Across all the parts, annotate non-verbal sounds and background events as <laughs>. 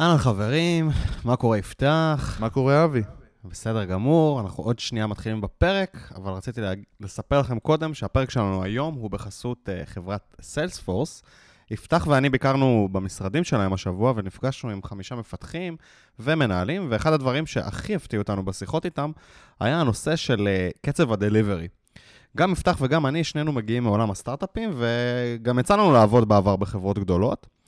אהלן חברים, מה קורה יפתח? מה קורה, אבי? בסדר גמור, אנחנו עוד שנייה מתחילים בפרק, אבל רציתי לה... לספר לכם קודם שהפרק שלנו היום הוא בחסות uh, חברת סיילספורס. יפתח ואני ביקרנו במשרדים שלהם השבוע ונפגשנו עם חמישה מפתחים ומנהלים, ואחד הדברים שהכי הפתיעו אותנו בשיחות איתם היה הנושא של uh, קצב הדליברי. גם יפתח וגם אני, שנינו מגיעים מעולם הסטארט-אפים, וגם יצא לנו לעבוד בעבר בחברות גדולות.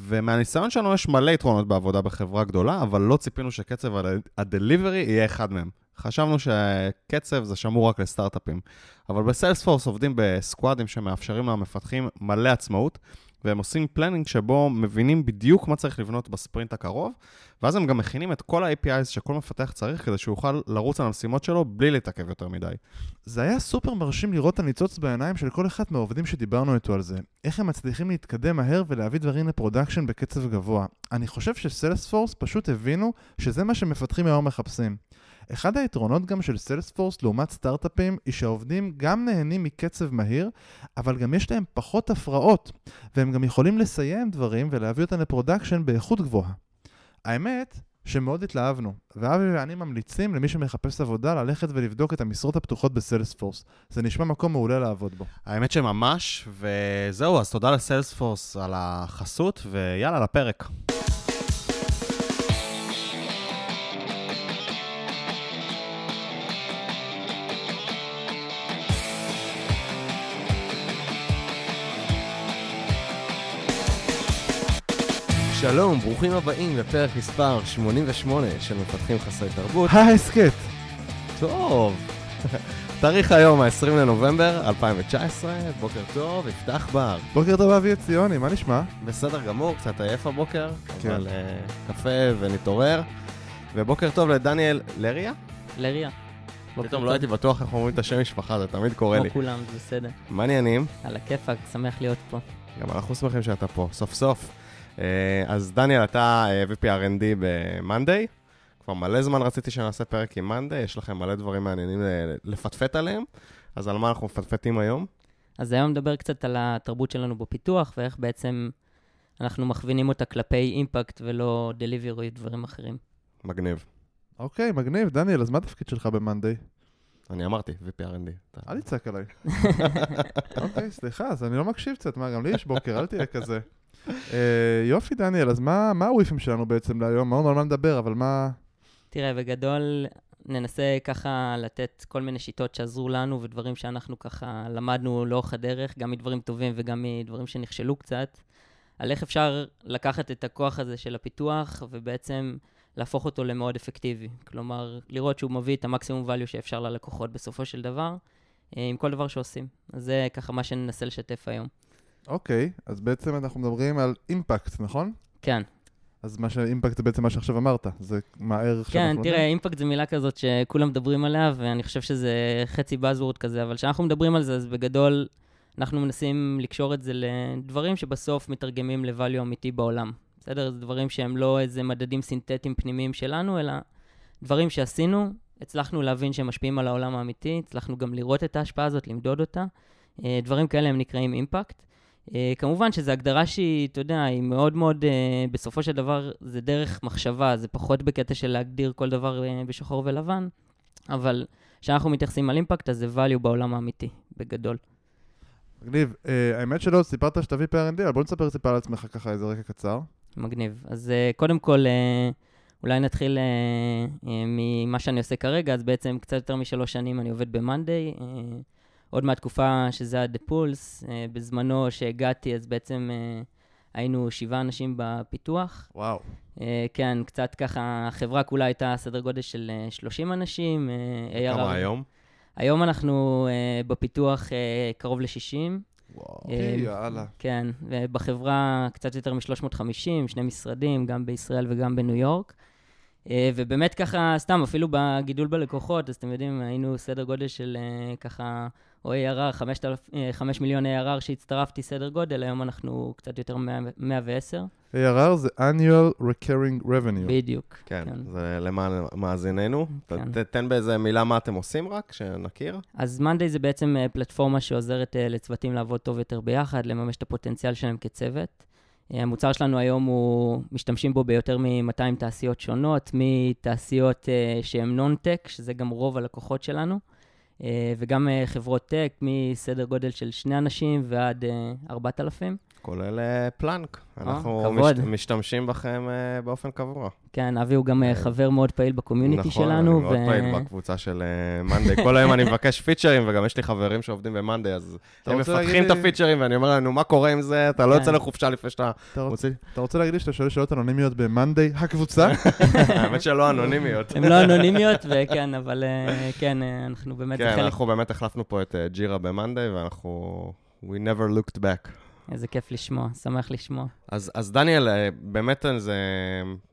ומהניסיון שלנו יש מלא יתרונות בעבודה בחברה גדולה, אבל לא ציפינו שקצב ה delivery יהיה אחד מהם. חשבנו שקצב זה שמור רק לסטארט-אפים. אבל בסיילספורס עובדים בסקואדים שמאפשרים למפתחים מלא עצמאות, והם עושים planning שבו מבינים בדיוק מה צריך לבנות בספרינט הקרוב, ואז הם גם מכינים את כל ה-APIs שכל מפתח צריך כדי שהוא יוכל לרוץ על המשימות שלו בלי להתעכב יותר מדי. זה היה סופר מרשים לראות את הניצוץ בעיניים של כל אחד מהעובדים שדיברנו איתו על זה. איך הם מצליחים להתקדם מהר ולהביא דברים ל production בקצב גבוה. אני חושב שסיילספורס פשוט הבינו שזה מה שמפתחים היום מחפשים. אחד היתרונות גם של סיילספורס לעומת סטארט-אפים היא שהעובדים גם נהנים מקצב מהיר, אבל גם יש להם פחות הפרעות, והם גם יכולים לסיים דברים ולהביא אותם ל production באיכות גבוהה. האמת שמאוד התלהבנו, ואבי ואני ממליצים למי שמחפש עבודה ללכת ולבדוק את המשרות הפתוחות בסיילספורס. זה נשמע מקום מעולה לעבוד בו. האמת שממש, וזהו, אז תודה לסיילספורס על החסות, ויאללה, לפרק. שלום, ברוכים הבאים לפרק מספר 88 של מפתחים חסרי תרבות. ההסכת. טוב. <laughs> תאריך היום, ה-20 לנובמבר 2019, בוקר טוב, יפתח בר. בוקר טוב אבי עציוני, מה נשמע? בסדר גמור, קצת עייף הבוקר, כן. אבל uh, קפה ונתעורר. ובוקר טוב לדניאל לריה? לריה. פתאום לא הייתי בטוח איך אומרים את השם משפחה, זה תמיד קורה לי. כמו כולם, זה בסדר. מה העניינים? על הכיפאק, שמח להיות פה. גם אנחנו שמחים שאתה פה, סוף סוף. אה, אז דניאל, אתה אה, VP R&D ב-Monday. כבר מלא זמן רציתי שנעשה פרק עם Monday, יש לכם מלא דברים מעניינים לפטפט עליהם. אז על מה אנחנו מפטפטים היום? אז היום נדבר קצת על התרבות שלנו בפיתוח, ואיך בעצם אנחנו מכווינים אותה כלפי אימפקט ולא דליברי ודברים אחרים. מגניב. אוקיי, מגניב. דניאל, אז מה התפקיד שלך ב-Monday? אני אמרתי, VP R&D. אל תצעק עליי. <laughs> אוקיי, סליחה, אז אני לא מקשיב קצת, מה, גם לי יש בוקר, אל תהיה כזה. אה, יופי, דניאל, אז מה הוויפים שלנו בעצם להיום? אמרנו על מה נדבר, אבל מה... תראה, בגדול, ננסה ככה לתת כל מיני שיטות שעזרו לנו ודברים שאנחנו ככה למדנו לאורך הדרך, גם מדברים טובים וגם מדברים שנכשלו קצת, על איך אפשר לקחת את הכוח הזה של הפיתוח ובעצם להפוך אותו למאוד אפקטיבי. כלומר, לראות שהוא מביא את המקסימום value שאפשר ללקוחות בסופו של דבר, אה, עם כל דבר שעושים. אז זה ככה מה שננסה לשתף היום. אוקיי, אז בעצם אנחנו מדברים על אימפקט, נכון? כן. אז מה שאימפקט זה בעצם מה שעכשיו אמרת, זה מה הערך כן, שאנחנו... תראה, אימפקט זו מילה כזאת שכולם מדברים עליה, ואני חושב שזה חצי buzzword כזה, אבל כשאנחנו מדברים על זה, אז בגדול אנחנו מנסים לקשור את זה לדברים שבסוף מתרגמים ל-value אמיתי בעולם. בסדר? זה דברים שהם לא איזה מדדים סינתטיים פנימיים שלנו, אלא דברים שעשינו, הצלחנו להבין שהם משפיעים על העולם האמיתי, הצלחנו גם לראות את ההשפעה הזאת, למדוד אותה. אה, דברים כאלה הם נקראים אימפקט. Uh, כמובן שזו הגדרה שהיא, אתה יודע, היא מאוד מאוד, uh, בסופו של דבר, זה דרך מחשבה, זה פחות בקטע של להגדיר כל דבר uh, בשחור ולבן, אבל כשאנחנו מתייחסים על אימפקט, אז זה value בעולם האמיתי, בגדול. מגניב. Uh, האמת שלא, סיפרת שאתה VP אבל בוא נספר טיפה על עצמך ככה איזה רקע קצר. מגניב. אז uh, קודם כל, uh, אולי נתחיל uh, uh, ממה שאני עושה כרגע, אז בעצם קצת יותר משלוש שנים אני עובד ב-Monday. Uh, עוד מהתקופה שזה היה The Pulse, uh, בזמנו שהגעתי, אז בעצם uh, היינו שבעה אנשים בפיתוח. וואו. Uh, כן, קצת ככה, החברה כולה הייתה סדר גודל של uh, 30 אנשים. כמה היום? היום אנחנו בפיתוח קרוב ל-60. וואו, uh, יאללה. כן, ובחברה קצת יותר מ-350, שני משרדים, גם בישראל וגם בניו יורק. ובאמת ככה, סתם, אפילו בגידול בלקוחות, אז אתם יודעים, היינו סדר גודל של ככה או ARR, 5, 5 מיליון ARR שהצטרפתי סדר גודל, היום אנחנו קצת יותר מ-110. ARR זה annual recurring revenue. בדיוק. כן, כן. זה למען מאזיננו. כן. תתן באיזה מילה מה אתם עושים רק, שנכיר. אז Monday זה בעצם פלטפורמה שעוזרת לצוותים לעבוד טוב יותר ביחד, לממש את הפוטנציאל שלהם כצוות. אה, המוצר שלנו היום הוא, משתמשים בו ביותר מ-200 תעשיות שונות, מתעשיות שהן non-tech, שזה גם רוב הלקוחות שלנו, וגם אה, חברות tech, מסדר גודל של שני אנשים ועד אה, 4,000. כולל אה, פלנק. אנחנו כבוד. מש, משתמשים בכם אה, באופן קבוע. כן, אבי הוא גם אה, חבר מאוד פעיל ב community נכון, שלנו. אני מאוד פעיל בקבוצה של מאנדיי. כל היום אני מבקש פיצ'רים, וגם יש לי חברים שעובדים במאנדיי, אז הם רוצה מפתחים את הפיצ'רים, ואני אומר להם, נו, מה קורה עם זה? אתה לא כן. יוצא לחופשה לפני שאתה אתה רוצ- מוציא... אתה רוצה להגיד לי שאתה שואל שאלות אנונימיות ב-Monday הקבוצה? <laughs> האמת שלא אנונימיות. הן לא אנונימיות, וכן, אבל כן, אנחנו באמת, כן, אנחנו באמת החלפנו פה את אה, ג'ירה במאנדיי, ואנחנו... We never looked back. איזה כיף לשמוע, שמח לשמוע. אז, אז דניאל, אה, באמת זה...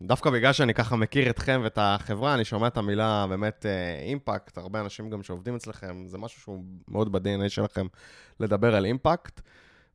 דווקא בגלל שאני ככה מכיר אתכם ואת החברה, אני שומע את המילה באמת אה, אימפקט, הרבה אנשים גם שעובדים אצלכם, זה משהו שהוא מאוד ב-DNA שלכם לדבר על אימפקט,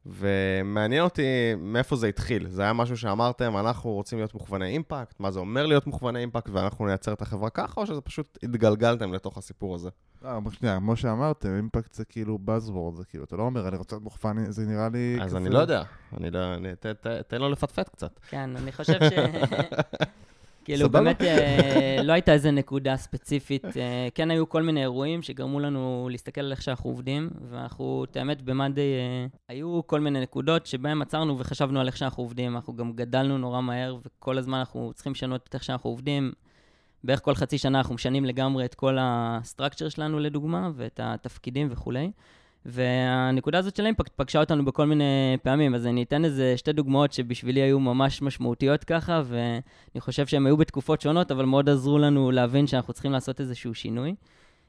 ומעניין אותי מאיפה זה התחיל. זה היה משהו שאמרתם, אנחנו רוצים להיות מוכווני אימפקט, מה זה אומר להיות מוכווני אימפקט, ואנחנו נייצר את החברה ככה, או שזה פשוט התגלגלתם לתוך הסיפור הזה? אה, שנייה, כמו שאמרתם, אימפקט זה כאילו Buzzword, זה כאילו, אתה לא אומר, אני רוצה להיות מוכפן, זה נראה לי אז כזה- אני לא יודע, אני לא... אני, ת, ת, תן לו לפטפט קצת. כן, אני חושב ש... <laughs> כאילו? באמת אה, לא הייתה איזה נקודה ספציפית. אה, כן היו כל מיני אירועים שגרמו לנו להסתכל על איך שאנחנו עובדים, ואנחנו, את האמת, במאנדי אה, היו כל מיני נקודות שבהן עצרנו וחשבנו על איך שאנחנו עובדים. אנחנו גם גדלנו נורא מהר, וכל הזמן אנחנו צריכים לשנות את איך שאנחנו עובדים. בערך כל חצי שנה אנחנו משנים לגמרי את כל הסטרקצ'ר שלנו, לדוגמה, ואת התפקידים וכולי. והנקודה הזאת של אימפקט פגשה אותנו בכל מיני פעמים, אז אני אתן איזה שתי דוגמאות שבשבילי היו ממש משמעותיות ככה, ואני חושב שהן היו בתקופות שונות, אבל מאוד עזרו לנו להבין שאנחנו צריכים לעשות איזשהו שינוי.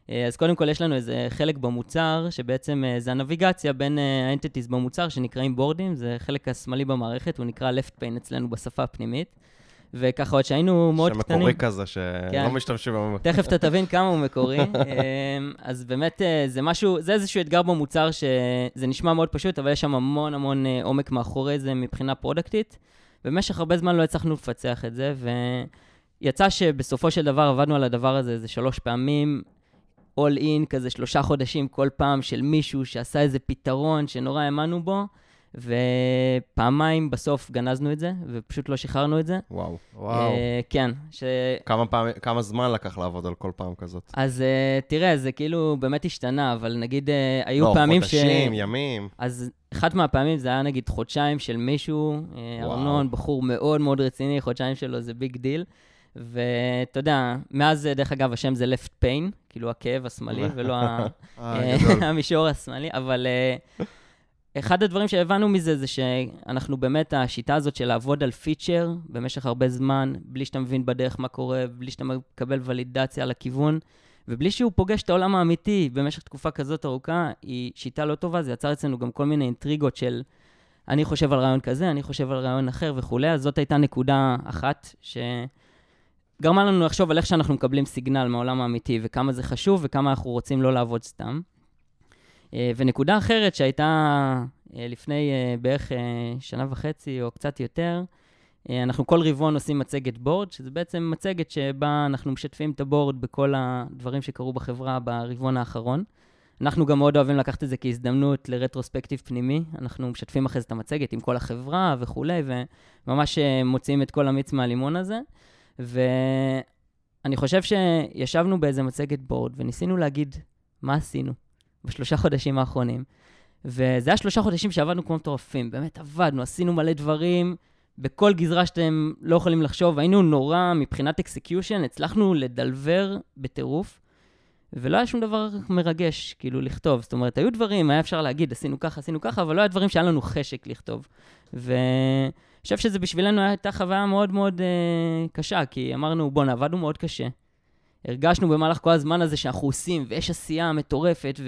אה, אז קודם כל יש לנו איזה חלק במוצר, שבעצם אה, זה הנביגציה בין אה, האנטיטיז במוצר, שנקראים בורדים, זה חלק השמאלי במערכת, הוא נקרא left pane אצלנו בשפה הפנימית. וככה עוד שהיינו מאוד קטנים... שמקורי כזה, שלא כן. משתמשים בו. תכף אתה תבין כמה הוא מקורי. <laughs> אמ, אז באמת, אה, זה משהו, זה איזשהו אתגר במוצר שזה נשמע מאוד פשוט, אבל יש שם המון המון אה, עומק מאחורי זה מבחינה פרודקטית. במשך הרבה זמן לא הצלחנו לפצח את זה, ויצא שבסופו של דבר עבדנו על הדבר הזה איזה שלוש פעמים, all in, כזה שלושה חודשים כל פעם של מישהו שעשה איזה פתרון שנורא האמנו בו, ופעמיים בסוף גנזנו את זה, ופשוט לא שחררנו את זה. וואו. וואו. אה, כן, ש... כמה, פעם, כמה זמן לקח לעבוד על כל פעם כזאת? אז אה, תראה, זה כאילו באמת השתנה, אבל נגיד אה, היו לא, פעמים חודשים, ימים. אז אחת מהפעמים זה היה נגיד חודשיים של מישהו, אה. ארנון, בחור מאוד מאוד רציני, חודשיים שלו זה big deal. ואתה יודע, מאז, אה, דרך אגב, השם זה left pain, כאילו הכאב השמאלי, <laughs> ולא אה, אה. <laughs> המישור השמאלי, אבל אה, אחד הדברים שהבנו מזה זה שאנחנו באמת, השיטה הזאת של לעבוד על פיצ'ר במשך הרבה זמן, בלי שאתה מבין בדרך מה קורה, בלי שאתה מקבל ולידציה על הכיוון, ובלי שהוא פוגש את העולם האמיתי במשך תקופה כזאת ארוכה, היא שיטה לא טובה, זה יצר אצלנו גם כל מיני אינטריגות של אני חושב על רעיון כזה, אני חושב על רעיון אחר וכולי, אז זאת הייתה נקודה אחת שגרמה לנו לחשוב על איך שאנחנו מקבלים סיגנל מהעולם האמיתי, וכמה זה חשוב וכמה אנחנו רוצים לא לעבוד סתם. אה, ונקודה אחרת שהייתה אה, לפני אה, בערך שנה וחצי או קצת יותר, אנחנו כל רבעון עושים מצגת בורד, שזה בעצם מצגת שבה אנחנו משתפים את הבורד בכל הדברים שקרו בחברה ברבעון האחרון. אנחנו גם מאוד אוהבים לקחת את זה כהזדמנות לרטרוספקטיב פנימי. אנחנו משתפים אחרי זה את המצגת עם כל החברה וכולי, וממש מוציאים את כל המיץ מהלימון הזה. ואני חושב שישבנו באיזה מצגת בורד וניסינו להגיד מה עשינו בשלושה חודשים האחרונים. וזה היה שלושה חודשים שעבדנו כמו מטורפים, באמת עבדנו, עשינו מלא דברים, בכל גזרה שאתם לא יכולים לחשוב, היינו נורא מבחינת execution, הצלחנו לדלבר בטירוף, ולא היה שום דבר מרגש, כאילו, לכתוב. זאת אומרת, היו דברים, היה אפשר להגיד, עשינו ככה, עשינו ככה, אבל לא היה דברים שהיה לנו חשק לכתוב. ואני חושב שזה בשבילנו הייתה חוויה מאוד מאוד אה, קשה, כי אמרנו, בואנה, עבדנו מאוד קשה. הרגשנו במהלך כל הזמן הזה שאנחנו עושים, ויש עשייה מטורפת,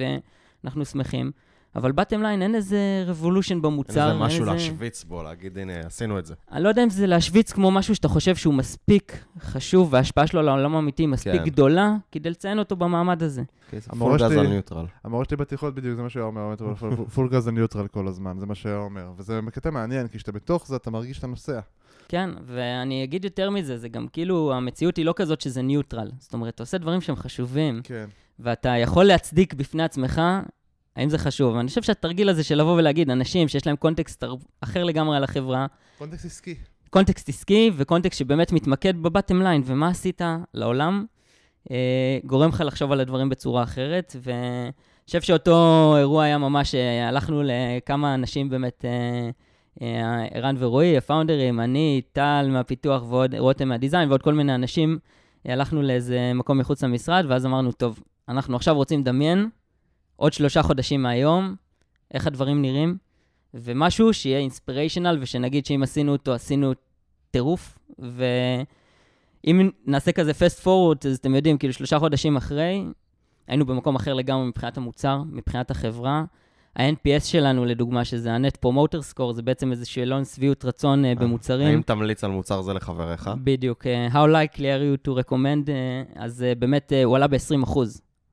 ואנחנו שמחים. אבל bottom line, אין איזה revolution במוצר. אין איזה משהו איזה- להשוויץ בו, להגיד, הנה, עשינו את זה. אני לא יודע אם זה להשוויץ כמו משהו שאתה חושב שהוא מספיק חשוב, וההשפעה שלו על העולם האמיתי מספיק כן. גדולה, כדי לציין אותו במעמד הזה. full המורה גז שלי- על neutral. המורה שלי בתיכון בדיוק, זה מה שהוא אומר, full גז ו neutral כל הזמן, זה מה שהוא אומר. וזה קטע מעניין, כי כשאתה בתוך זה, אתה מרגיש שאתה נוסע. כן, ואני אגיד יותר מזה, זה גם כאילו, המציאות היא לא כזאת שזה neutral. זאת אומרת, אתה עושה דברים שהם חשובים, כן. ואתה יכול להצדיק בפני עצמך האם זה חשוב? אני חושב שהתרגיל הזה של לבוא ולהגיד, אנשים שיש להם context אחר לגמרי על החברה, context עסקי. context עסקי ו context שבאמת מתמקד ב bottom line, ומה עשית לעולם, אה, גורם לך לחשוב על הדברים בצורה אחרת, ואני חושב שאותו אירוע היה ממש, אה, הלכנו לכמה אנשים באמת, אה, ערן ורועי, הפאונדרים, אני, טל מהפיתוח ועוד רותם מהדיזיין ועוד כל מיני אנשים, אה, הלכנו לאיזה מקום מחוץ למשרד, ואז אמרנו, טוב, אנחנו עכשיו רוצים לדמיין עוד שלושה חודשים מהיום, איך הדברים נראים, ומשהו שיהיה אינספיריישנל, ושנגיד שאם עשינו אותו, עשינו טירוף, ואם נעשה כזה fast forward, אז אתם יודעים, כאילו שלושה חודשים אחרי, היינו במקום אחר לגמרי מבחינת המוצר, מבחינת החברה. ה-NPS שלנו, לדוגמה, שזה ה-Net Promoter Score, זה בעצם איזה שאלון שביעות רצון uh, במוצרים. האם תמליץ על מוצר זה לחבריך? בדיוק. Uh, How likely are you to recommend? Uh, אז uh, באמת, uh, הוא עלה ב-20%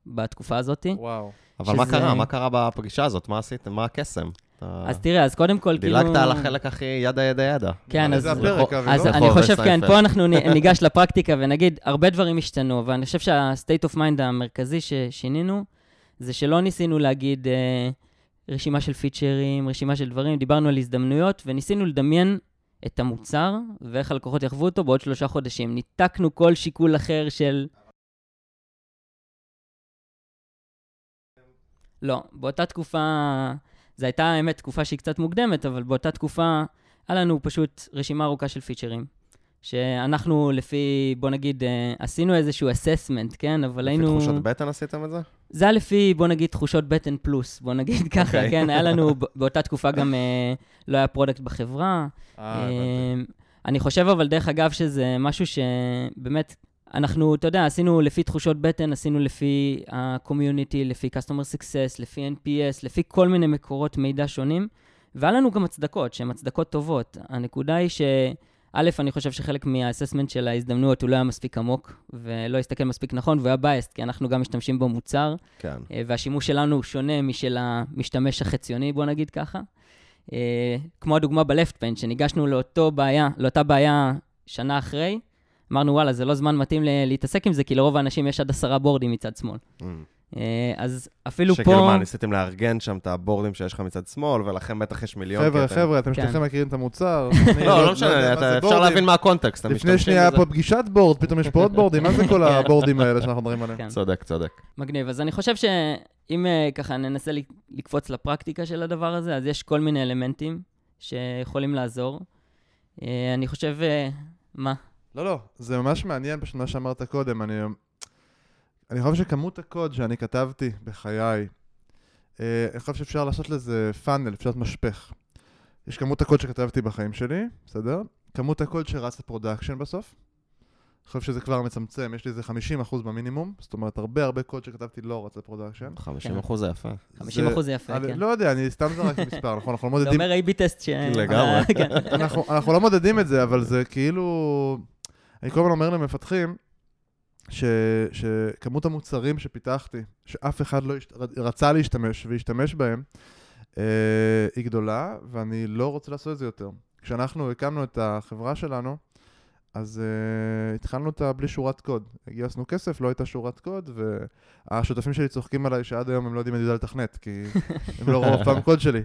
בתקופה הזאת. וואו. אבל מה שזה- קרה? מה קרה בפגישה הזאת? מה עשיתם? מה הקסם? אז תראה, אז קודם כל, כאילו... דילגת על החלק הכי ידה ידה ידה. כן, אז... זה הפרק, אבי, אז לא? אני רחוב חושב, כן. פה אנחנו ניגש לפרקטיקה ונגיד, הרבה דברים השתנו, ואני חושב שה-state of mind המרכזי ששינינו, זה שלא ניסינו להגיד רשימה של פיצ'רים, רשימה של דברים, דיברנו על הזדמנויות, וניסינו לדמיין את המוצר, ואיך הלקוחות יחוו אותו בעוד שלושה חודשים. ניתקנו כל שיקול אחר של... לא, באותה תקופה, זו הייתה האמת תקופה שהיא קצת מוקדמת, אבל באותה תקופה היה לנו פשוט רשימה ארוכה של פיצ'רים. שאנחנו לפי, בוא נגיד, אה, עשינו איזשהו אססמנט, כן? אבל היינו... לפי תחושות בטן עשיתם את זה? זה היה לפי, בוא נגיד, תחושות בטן פלוס, בוא נגיד ככה, אוקיי. כן? היה לנו, <laughs> באותה תקופה גם אה, לא היה product בחברה. אה, אני חושב אבל, דרך אגב, שזה משהו שבאמת, אנחנו, אתה יודע, עשינו לפי תחושות בטן, עשינו לפי ה-community, לפי customer success, לפי NPS, לפי כל מיני מקורות מידע שונים, והיה לנו גם הצדקות, שהן הצדקות טובות. הנקודה היא ש... א', אני חושב שחלק מה assessment של ההזדמנויות הוא לא היה מספיק עמוק, ולא הסתכל מספיק נכון, והוא היה biased, כי אנחנו גם משתמשים במוצר, כן. אה, והשימוש שלנו הוא שונה משל המשתמש החציוני, בוא נגיד ככה. אה, כמו הדוגמה ב-left pen, שניגשנו לאותו בעיה, לאותה בעיה שנה אחרי, אמרנו, וואלה, זה לא זמן מתאים להתעסק עם זה, כי לרוב האנשים יש עד עשרה בורדים מצד שמאל. Mm. אה, אז אפילו שכאילו פה... מה, ניסיתם לארגן שם את הבורדים שיש לך מצד שמאל, ולכם בטח יש מיליון. חבר'ה, חבר'ה, אתם כן. שניכם מכירים את המוצר. <laughs> לא, לא יודע משנה, אפשר. להבין מה הקונטקסט. לפני שנייה היה. פה פגישת בורד, פתאום יש פה עוד בורדים, מה זה כל. <laughs> הבורדים האלה שאנחנו מדברים עליהם? כן. צודק, צודק. מגניב. אז אני חושב שאם אה, ככה ננסה ל- לקפוץ לפרקטיקה של הדבר הזה, אז יש כל מיני אלמנטים שיכולים לעזור. אה, אני חושב, מה? לא, לא, זה ממש מעניין פשוט מה שאמרת קודם. אני, אני חושב שכמות הקוד שאני כתבתי בחיי, אה, אני חושב שאפשר לעשות לזה funnel, אפשר לעשות משפך. יש כמות הקוד שכתבתי בחיים שלי, בסדר? כמות הקוד שרץ ל production בסוף. אני חושב שזה כבר מצמצם, יש לי איזה 50% במינימום, זאת אומרת, הרבה הרבה קוד שכתבתי לא רץ ל production. 50 אחוז זה יפה. 50 אחוז זה יפה, כן. לא יודע, אני סתם זרקתי <laughs> מספר, נכון? אנחנו לא זה מודדים אומר A-B test ש... לגמרי. <laughs> כן. אנחנו, אנחנו לא מודדים את זה, אבל זה כאילו... אני כל הזמן אומר למפתחים, ש, שכמות המוצרים שפיתחתי, שאף אחד לא השת, רצה להשתמש והשתמש בהם, אה, היא גדולה, ואני לא רוצה לעשות את זה יותר. כשאנחנו הקמנו את החברה שלנו, אז uh, התחלנו אותה בלי שורת קוד. גייסנו כסף, לא הייתה שורת קוד, והשותפים שלי צוחקים עליי שעד היום הם לא יודעים אם אני יודע לתכנת, כי הם לא ראו פעם קוד שלי.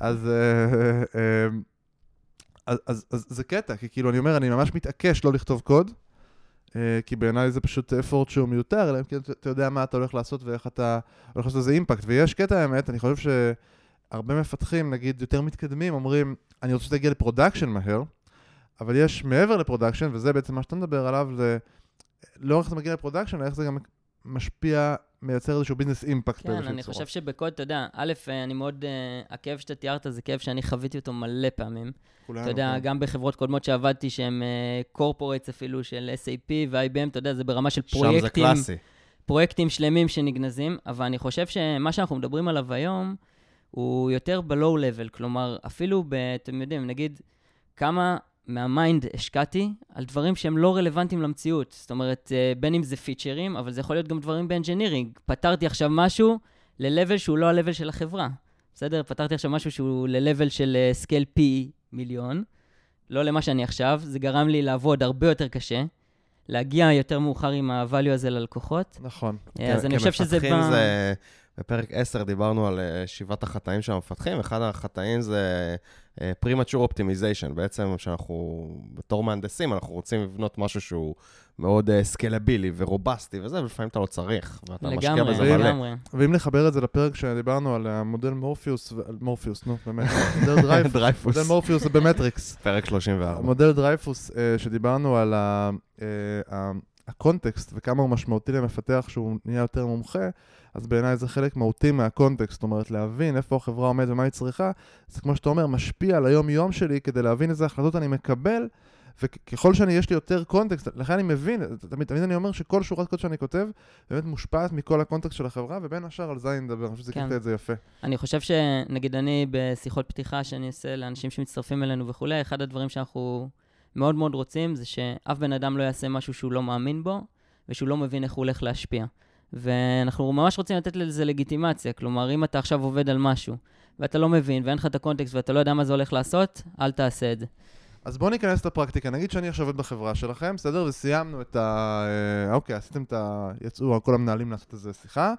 אז, uh, uh, אז, אז, אז זה קטע, כי כאילו אני אומר, אני ממש מתעקש לא לכתוב קוד, כי בעיניי זה פשוט אפורט שהוא מיותר, אלא אם כן אתה- אתה יודע מה אתה הולך לעשות ואיך אתה הולך לעשות לזה אימפקט. ויש קטע, האמת, אני חושב שהרבה מפתחים, נגיד, יותר מתקדמים, אומרים, אני רוצה שתגיע ל production מהר, אבל יש מעבר ל production, וזה בעצם מה שאתה מדבר עליו, זה לא איך זה מגיע ל production, אלא איך זה גם משפיע, מייצר איזשהו business impact כן, אני חושב שבקוד, אתה יודע, א', אה, אני מאוד, אה, הכאב שאתה תיארת זה כאב שאני חוויתי אותו מלא פעמים. אתה יודע, כן. גם בחברות קודמות שעבדתי, שהן corporates אפילו של SAP ו-IBM, אתה יודע, זה ברמה של שם זה פרויקטים, קלאסי. פרויקטים שלמים שנגנזים, אבל אני חושב שמה שאנחנו מדברים עליו היום, הוא יותר ב-low level, כלומר, אפילו, ב, אתם יודעים, נגיד, כמה מה mind השקעתי על דברים שהם לא רלוונטיים למציאות. זאת אומרת, אה, בין אם זה פיצ'רים, אבל זה יכול להיות גם דברים ב engineering. פתרתי עכשיו משהו ל-level שהוא לא ה-level של החברה. בסדר? פתרתי עכשיו משהו שהוא ל-level של scale פי מיליון, לא למה שאני עכשיו. זה גרם לי לעבוד הרבה יותר קשה, להגיע יותר מאוחר עם ה-value הזה ללקוחות. נכון. אה, אז אני חושב שזה כמפתחים. זה... בפרק 10 דיברנו על אה, שבעת החטאים של המפתחים, אחד החטאים זה אה, Premature Optimization, בעצם שאנחנו, בתור מהנדסים, אנחנו רוצים לבנות משהו שהוא מאוד scalable-י ו robust-י וזה, ולפעמים אתה לא צריך, ואתה משקיע בזה לגמרי, מלא. לגמרי. ואם לחבר את זה לפרק שדיברנו על המודל מורפיוס, מורפיוס, נו, באמת, <laughs> מודל דרייפוס, מודל מורפיוס זה במטריקס. פרק 34. המודל דרייפוס, אה, שדיברנו על אה, ה- הקונטקסט וכמה הוא משמעותי למפתח שהוא נהיה יותר מומחה, אז בעיניי זה חלק מהותי מהקונטקסט, זאת אומרת, להבין איפה החברה עומדת ומה היא צריכה, זה כמו שאתה אומר, משפיע על היום-יום שלי כדי להבין איזה החלטות אני מקבל, וככל שאני, יש לי יותר קונטקסט, לכן אני מבין, תמיד, תמיד אני אומר שכל שורת קוד שאני כותב, באמת מושפעת מכל הקונטקסט של החברה, ובין השאר על זה אני מדבר, אני חושב שזה כן. את זה יפה. אני חושב שנגיד אני בשיחות פתיחה שאני עושה לאנשים שמצטרפים אלינו וכולי, אחד הדברים שאנחנו מאוד מאוד רוצים זה שאף בן אדם לא יעשה משהו שהוא לא מאמין בו, ושהוא לא מבין איך הוא הולך להשפיע. ואנחנו ממש רוצים לתת לזה לגיטימציה, כלומר, אם אתה עכשיו עובד על משהו, ואתה לא מבין, ואין לך את הקונטקסט, ואתה לא יודע מה זה הולך לעשות, אל תעשה את זה. אז בואו ניכנס לפרקטיקה. נגיד שאני עכשיו עובד בחברה שלכם, בסדר? וסיימנו את ה... אה, אוקיי, עשיתם את ה... יצאו כל המנהלים לעשות איזה שיחה,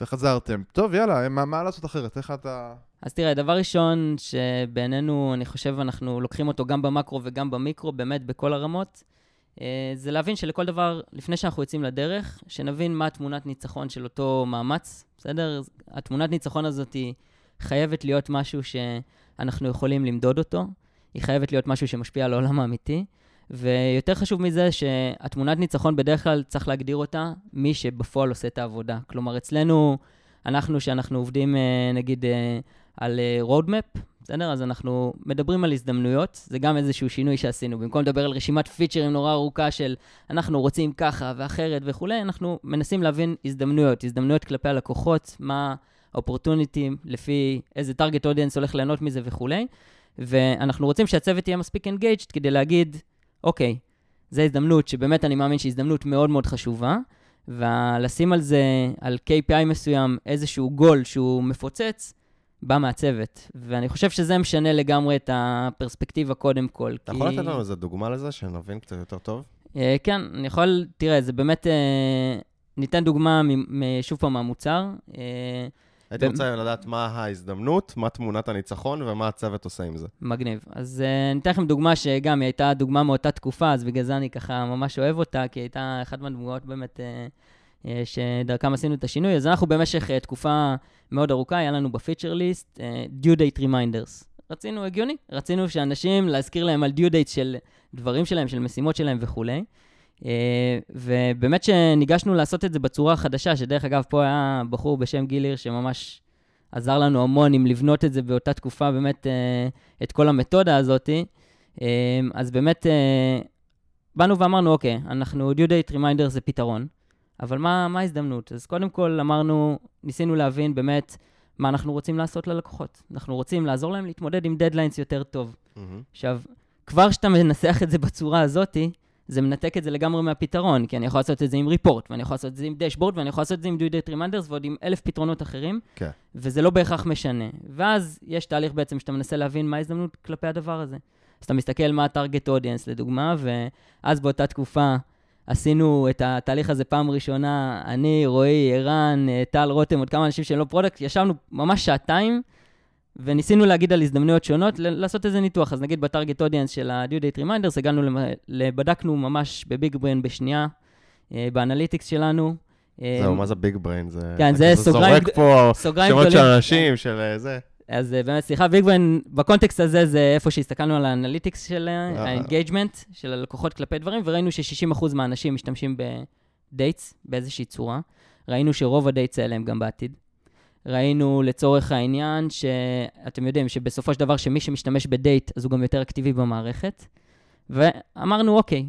וחזרתם. טוב, יאללה, מה, מה לעשות אחרת? איך אתה... אז תראה, דבר ראשון שבעינינו, אני חושב, אנחנו לוקחים אותו גם במקרו וגם במיקרו, באמת בכל הרמות, זה להבין שלכל דבר, לפני שאנחנו יוצאים לדרך, שנבין מה התמונת ניצחון של אותו מאמץ, בסדר? התמונת ניצחון הזאת היא חייבת להיות משהו שאנחנו יכולים למדוד אותו, היא חייבת להיות משהו שמשפיע על העולם האמיתי, ויותר חשוב מזה, שהתמונת ניצחון בדרך כלל צריך להגדיר אותה מי שבפועל עושה את העבודה. כלומר, אצלנו, אנחנו, שאנחנו עובדים, אה, נגיד, אה, על roadmap, בסדר? אז אנחנו מדברים על הזדמנויות, זה גם איזשהו שינוי שעשינו. במקום לדבר על רשימת פיצ'רים נורא ארוכה של אנחנו רוצים ככה ואחרת וכולי, אנחנו מנסים להבין הזדמנויות, הזדמנויות כלפי הלקוחות, מה האופורטוניטים, לפי איזה target audience הולך ליהנות מזה וכולי. ואנחנו רוצים שהצוות יהיה מספיק engaged כדי להגיד, אוקיי, זו הזדמנות שבאמת אני מאמין שהיא הזדמנות מאוד מאוד חשובה, ולשים על זה, על KPI מסוים, איזשהו גול שהוא מפוצץ, בא מהצוות. ואני חושב שזה משנה לגמרי את הפרספקטיבה קודם כל. אתה יכול לתת לנו איזה דוגמה לזה, שנבין קצת יותר טוב? אה, כן, אני יכול, תראה, זה באמת, אה, ניתן דוגמה, שוב פעם, מהמוצר. אה, הייתי רוצה לדעת מה ההזדמנות, מה תמונת הניצחון ומה הצוות עושה עם זה. מגניב. אז uh, אני אתן לכם דוגמה שגם היא הייתה דוגמה מאותה תקופה, אז בגלל זה אני ככה ממש אוהב אותה, כי היא הייתה אחת מהדמויות באמת uh, uh, שדרכם עשינו את השינוי. אז אנחנו במשך uh, תקופה מאוד ארוכה, היה לנו בפיצ'ר ליסט uh, due date reminders. רצינו, הגיוני, רצינו שאנשים, להזכיר להם על due dates של דברים שלהם, של משימות שלהם וכולי. Uh, ובאמת שניגשנו לעשות את זה בצורה חדשה, שדרך אגב, פה היה בחור בשם גיל הירש שממש עזר לנו המון עם לבנות את זה באותה תקופה, באמת, אה, את כל המתודה הזאת. אה, אז באמת, אה, באנו ואמרנו, אוקיי, אנחנו, due date reminder זה פתרון, אבל מה, מה ההזדמנות? אז קודם כל אמרנו, ניסינו להבין באמת מה אנחנו רוצים לעשות ללקוחות. אנחנו רוצים לעזור להם להתמודד עם דדליינס יותר טוב. מהמם. עכשיו, כבר כשאתה מנסח את זה בצורה הזאתי, זה מנתק את זה לגמרי מהפתרון, כי אני יכול לעשות את זה עם ריפורט, ואני יכול לעשות את זה עם דשבורד, ואני יכול לעשות את זה עם reminders, ועוד עם אלף פתרונות אחרים, כן. וזה לא בהכרח משנה. ואז יש תהליך בעצם שאתה מנסה להבין מה ההזדמנות כלפי הדבר הזה. אז אתה מסתכל מה ה-target audience לדוגמה, ואז באותה תקופה עשינו את התהליך הזה פעם ראשונה, אני, רועי, ערן, אה, טל רותם, עוד כמה אנשים שהם לא product, ישבנו ממש שעתיים, וניסינו להגיד על הזדמנויות שונות, לעשות איזה ניתוח. אז נגיד ב target audience של ה-due date reminders, הגענו, בדקנו ממש בביג בריין בשנייה, אה, ב analytics שלנו. אה, זהו, מה זה ביג בריין? זה... כן, זה סוגריים זורק פה שמות של. אנשים, של אה, זה. אז אה, באמת, סליחה, ביג בריין, ב context הזה זה איפה שהסתכלנו על ה analytics של אה. ה engagement, של הלקוחות כלפי דברים, וראינו ש-60% מהאנשים משתמשים ב dates באיזושהי צורה. ראינו שרוב ה dates האלה הם גם בעתיד. ראינו לצורך העניין שאתם יודעים שבסופו של דבר שמי שמשתמש בדייט אז הוא גם יותר אקטיבי במערכת. ואמרנו, אוקיי,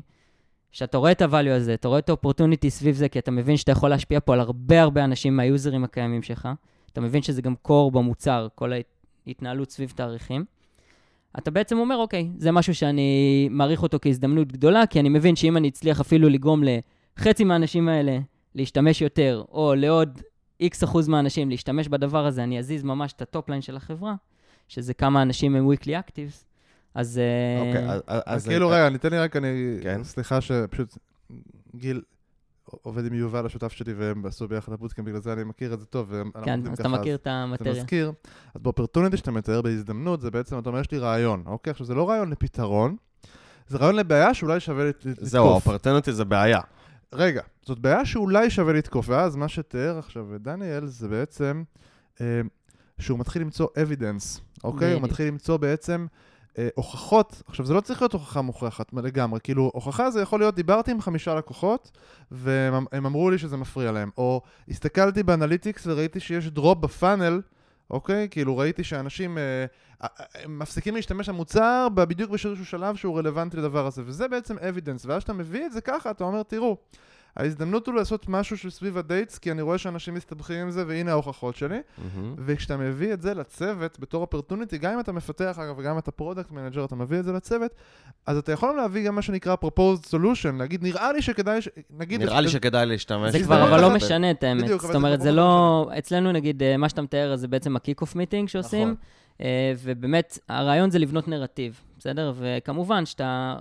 כשאתה רואה את ה value הזה, אתה רואה את ה opportunity סביב זה, כי אתה מבין שאתה יכול להשפיע פה על הרבה הרבה אנשים מה users-ים הקיימים שלך, אתה מבין שזה גם core במוצר, כל ההתנהלות סביב תאריכים. אתה בעצם אומר, אוקיי, זה משהו שאני מעריך אותו כהזדמנות גדולה, כי אני מבין שאם אני אצליח אפילו לגרום לחצי מהאנשים האלה להשתמש יותר, או לעוד X אחוז מהאנשים להשתמש בדבר הזה, אני אזיז ממש את ה top line של החברה, שזה כמה אנשים הם weekly actives, אז... אה, אוקיי, אז- אז... אז כאילו, רגע, ניתן לי רק, אני... כן. סליחה שפשוט... גיל, עובד עם יובל, השותף שלי, והם עשו ביחד הבוטקאמפ, בגלל זה אני מכיר את זה טוב, כן, אז ככה, אתה מכיר את זה המטריה. מזכיר. אז באופרטוניטי שאתה מתאר בהזדמנות, זה בעצם, אתה אומר, יש לי רעיון, אוקיי? עכשיו, זה לא רעיון לפתרון, זה רעיון לבעיה שאולי שווה לת- לתקוף. זהו, האופרטנטי זה בעיה. רגע, זאת בעיה שאולי שווה לתקוף, ואז מה שתיאר עכשיו דניאל זה בעצם אה, שהוא מתחיל למצוא evidence, אוקיי? הוא. מתחיל למצוא בעצם אה, הוכחות, עכשיו זה לא צריך להיות הוכחה מוכחת לגמרי, כאילו הוכחה זה יכול להיות, דיברתי עם חמישה לקוחות והם הם אמרו לי שזה מפריע להם, או הסתכלתי ב analytics וראיתי שיש drop ב funnel, אוקיי? כאילו ראיתי שאנשים אה, אה, הם מפסיקים להשתמש במוצר בדיוק באיזשהו שלב שהוא רלוונטי לדבר הזה, וזה בעצם evidence, ואז כשאתה מביא את זה ככה, אתה אומר, תראו, ההזדמנות הוא לעשות משהו שסביב ה dates, כי אני רואה שאנשים מסתבכים עם זה, והנה ההוכחות שלי. מהמם. וכשאתה מביא את זה לצוות בתור opportunity, גם אם אתה מפתח אגב וגם אם אתה product manager, אתה מביא את זה לצוות, אז אתה יכול להביא גם מה שנקרא proposed solution, להגיד, נראה לי שכדאי, ש... נגיד... נראה לי שכדאי להשתמש. זה כבר לא אבל לא. משנה את האמת. בדיוק, זאת זה אומרת, כבר זה פחות לא... אצלנו נגיד, אה, מה שאתה מתאר, זה בעצם ה kick-off meeting שעושים. נכון. אה, ובאמת, הרעיון זה לבנות נרטיב, בסדר? וכמובן שאתה...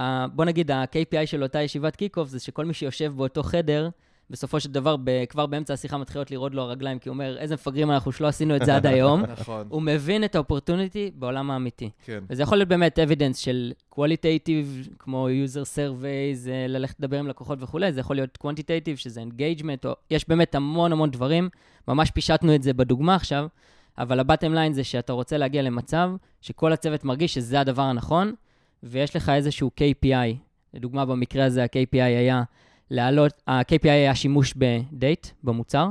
ה- בוא נגיד, ה-KPI של אותה ישיבת kick-off זה שכל מי שיושב באותו חדר, בסופו של דבר, ב- כבר באמצע השיחה מתחילות לרעוד לו הרגליים, כי הוא אומר, איזה מפגרים אנחנו שלא עשינו את זה עד היום. <laughs> נכון, הוא מבין את ה opportunity בעולם האמיתי. כן. וזה יכול להיות באמת evidence של qualitative, כמו user surveys, אה, ללכת לדבר עם לקוחות וכולי, זה יכול להיות quantitative, שזה engagement, או יש באמת המון המון דברים, ממש פישטנו את זה בדוגמה עכשיו, אבל ה bottom line זה שאתה רוצה להגיע למצב שכל הצוות מרגיש שזה הדבר הנכון, ויש לך איזשהו KPI. לדוגמה, במקרה הזה ה-KPI היה להעלות, ה-KPI היה שימוש בדייט, במוצר,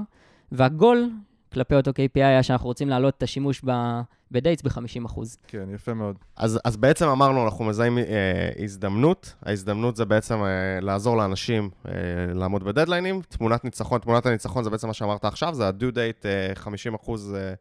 והגול כלפי אותו KPI היה שאנחנו רוצים להעלות את השימוש ב- ב dates ב-50%. כן, יפה מאוד. אז, אז בעצם אמרנו, אנחנו מזהים אה, הזדמנות. ההזדמנות זה בעצם אה, לעזור לאנשים אה, לעמוד בדדליינים. תמונת ניצחון, תמונת הניצחון זה בעצם מה שאמרת עכשיו, זה ה-due date, אה, 50 אחוז, אה,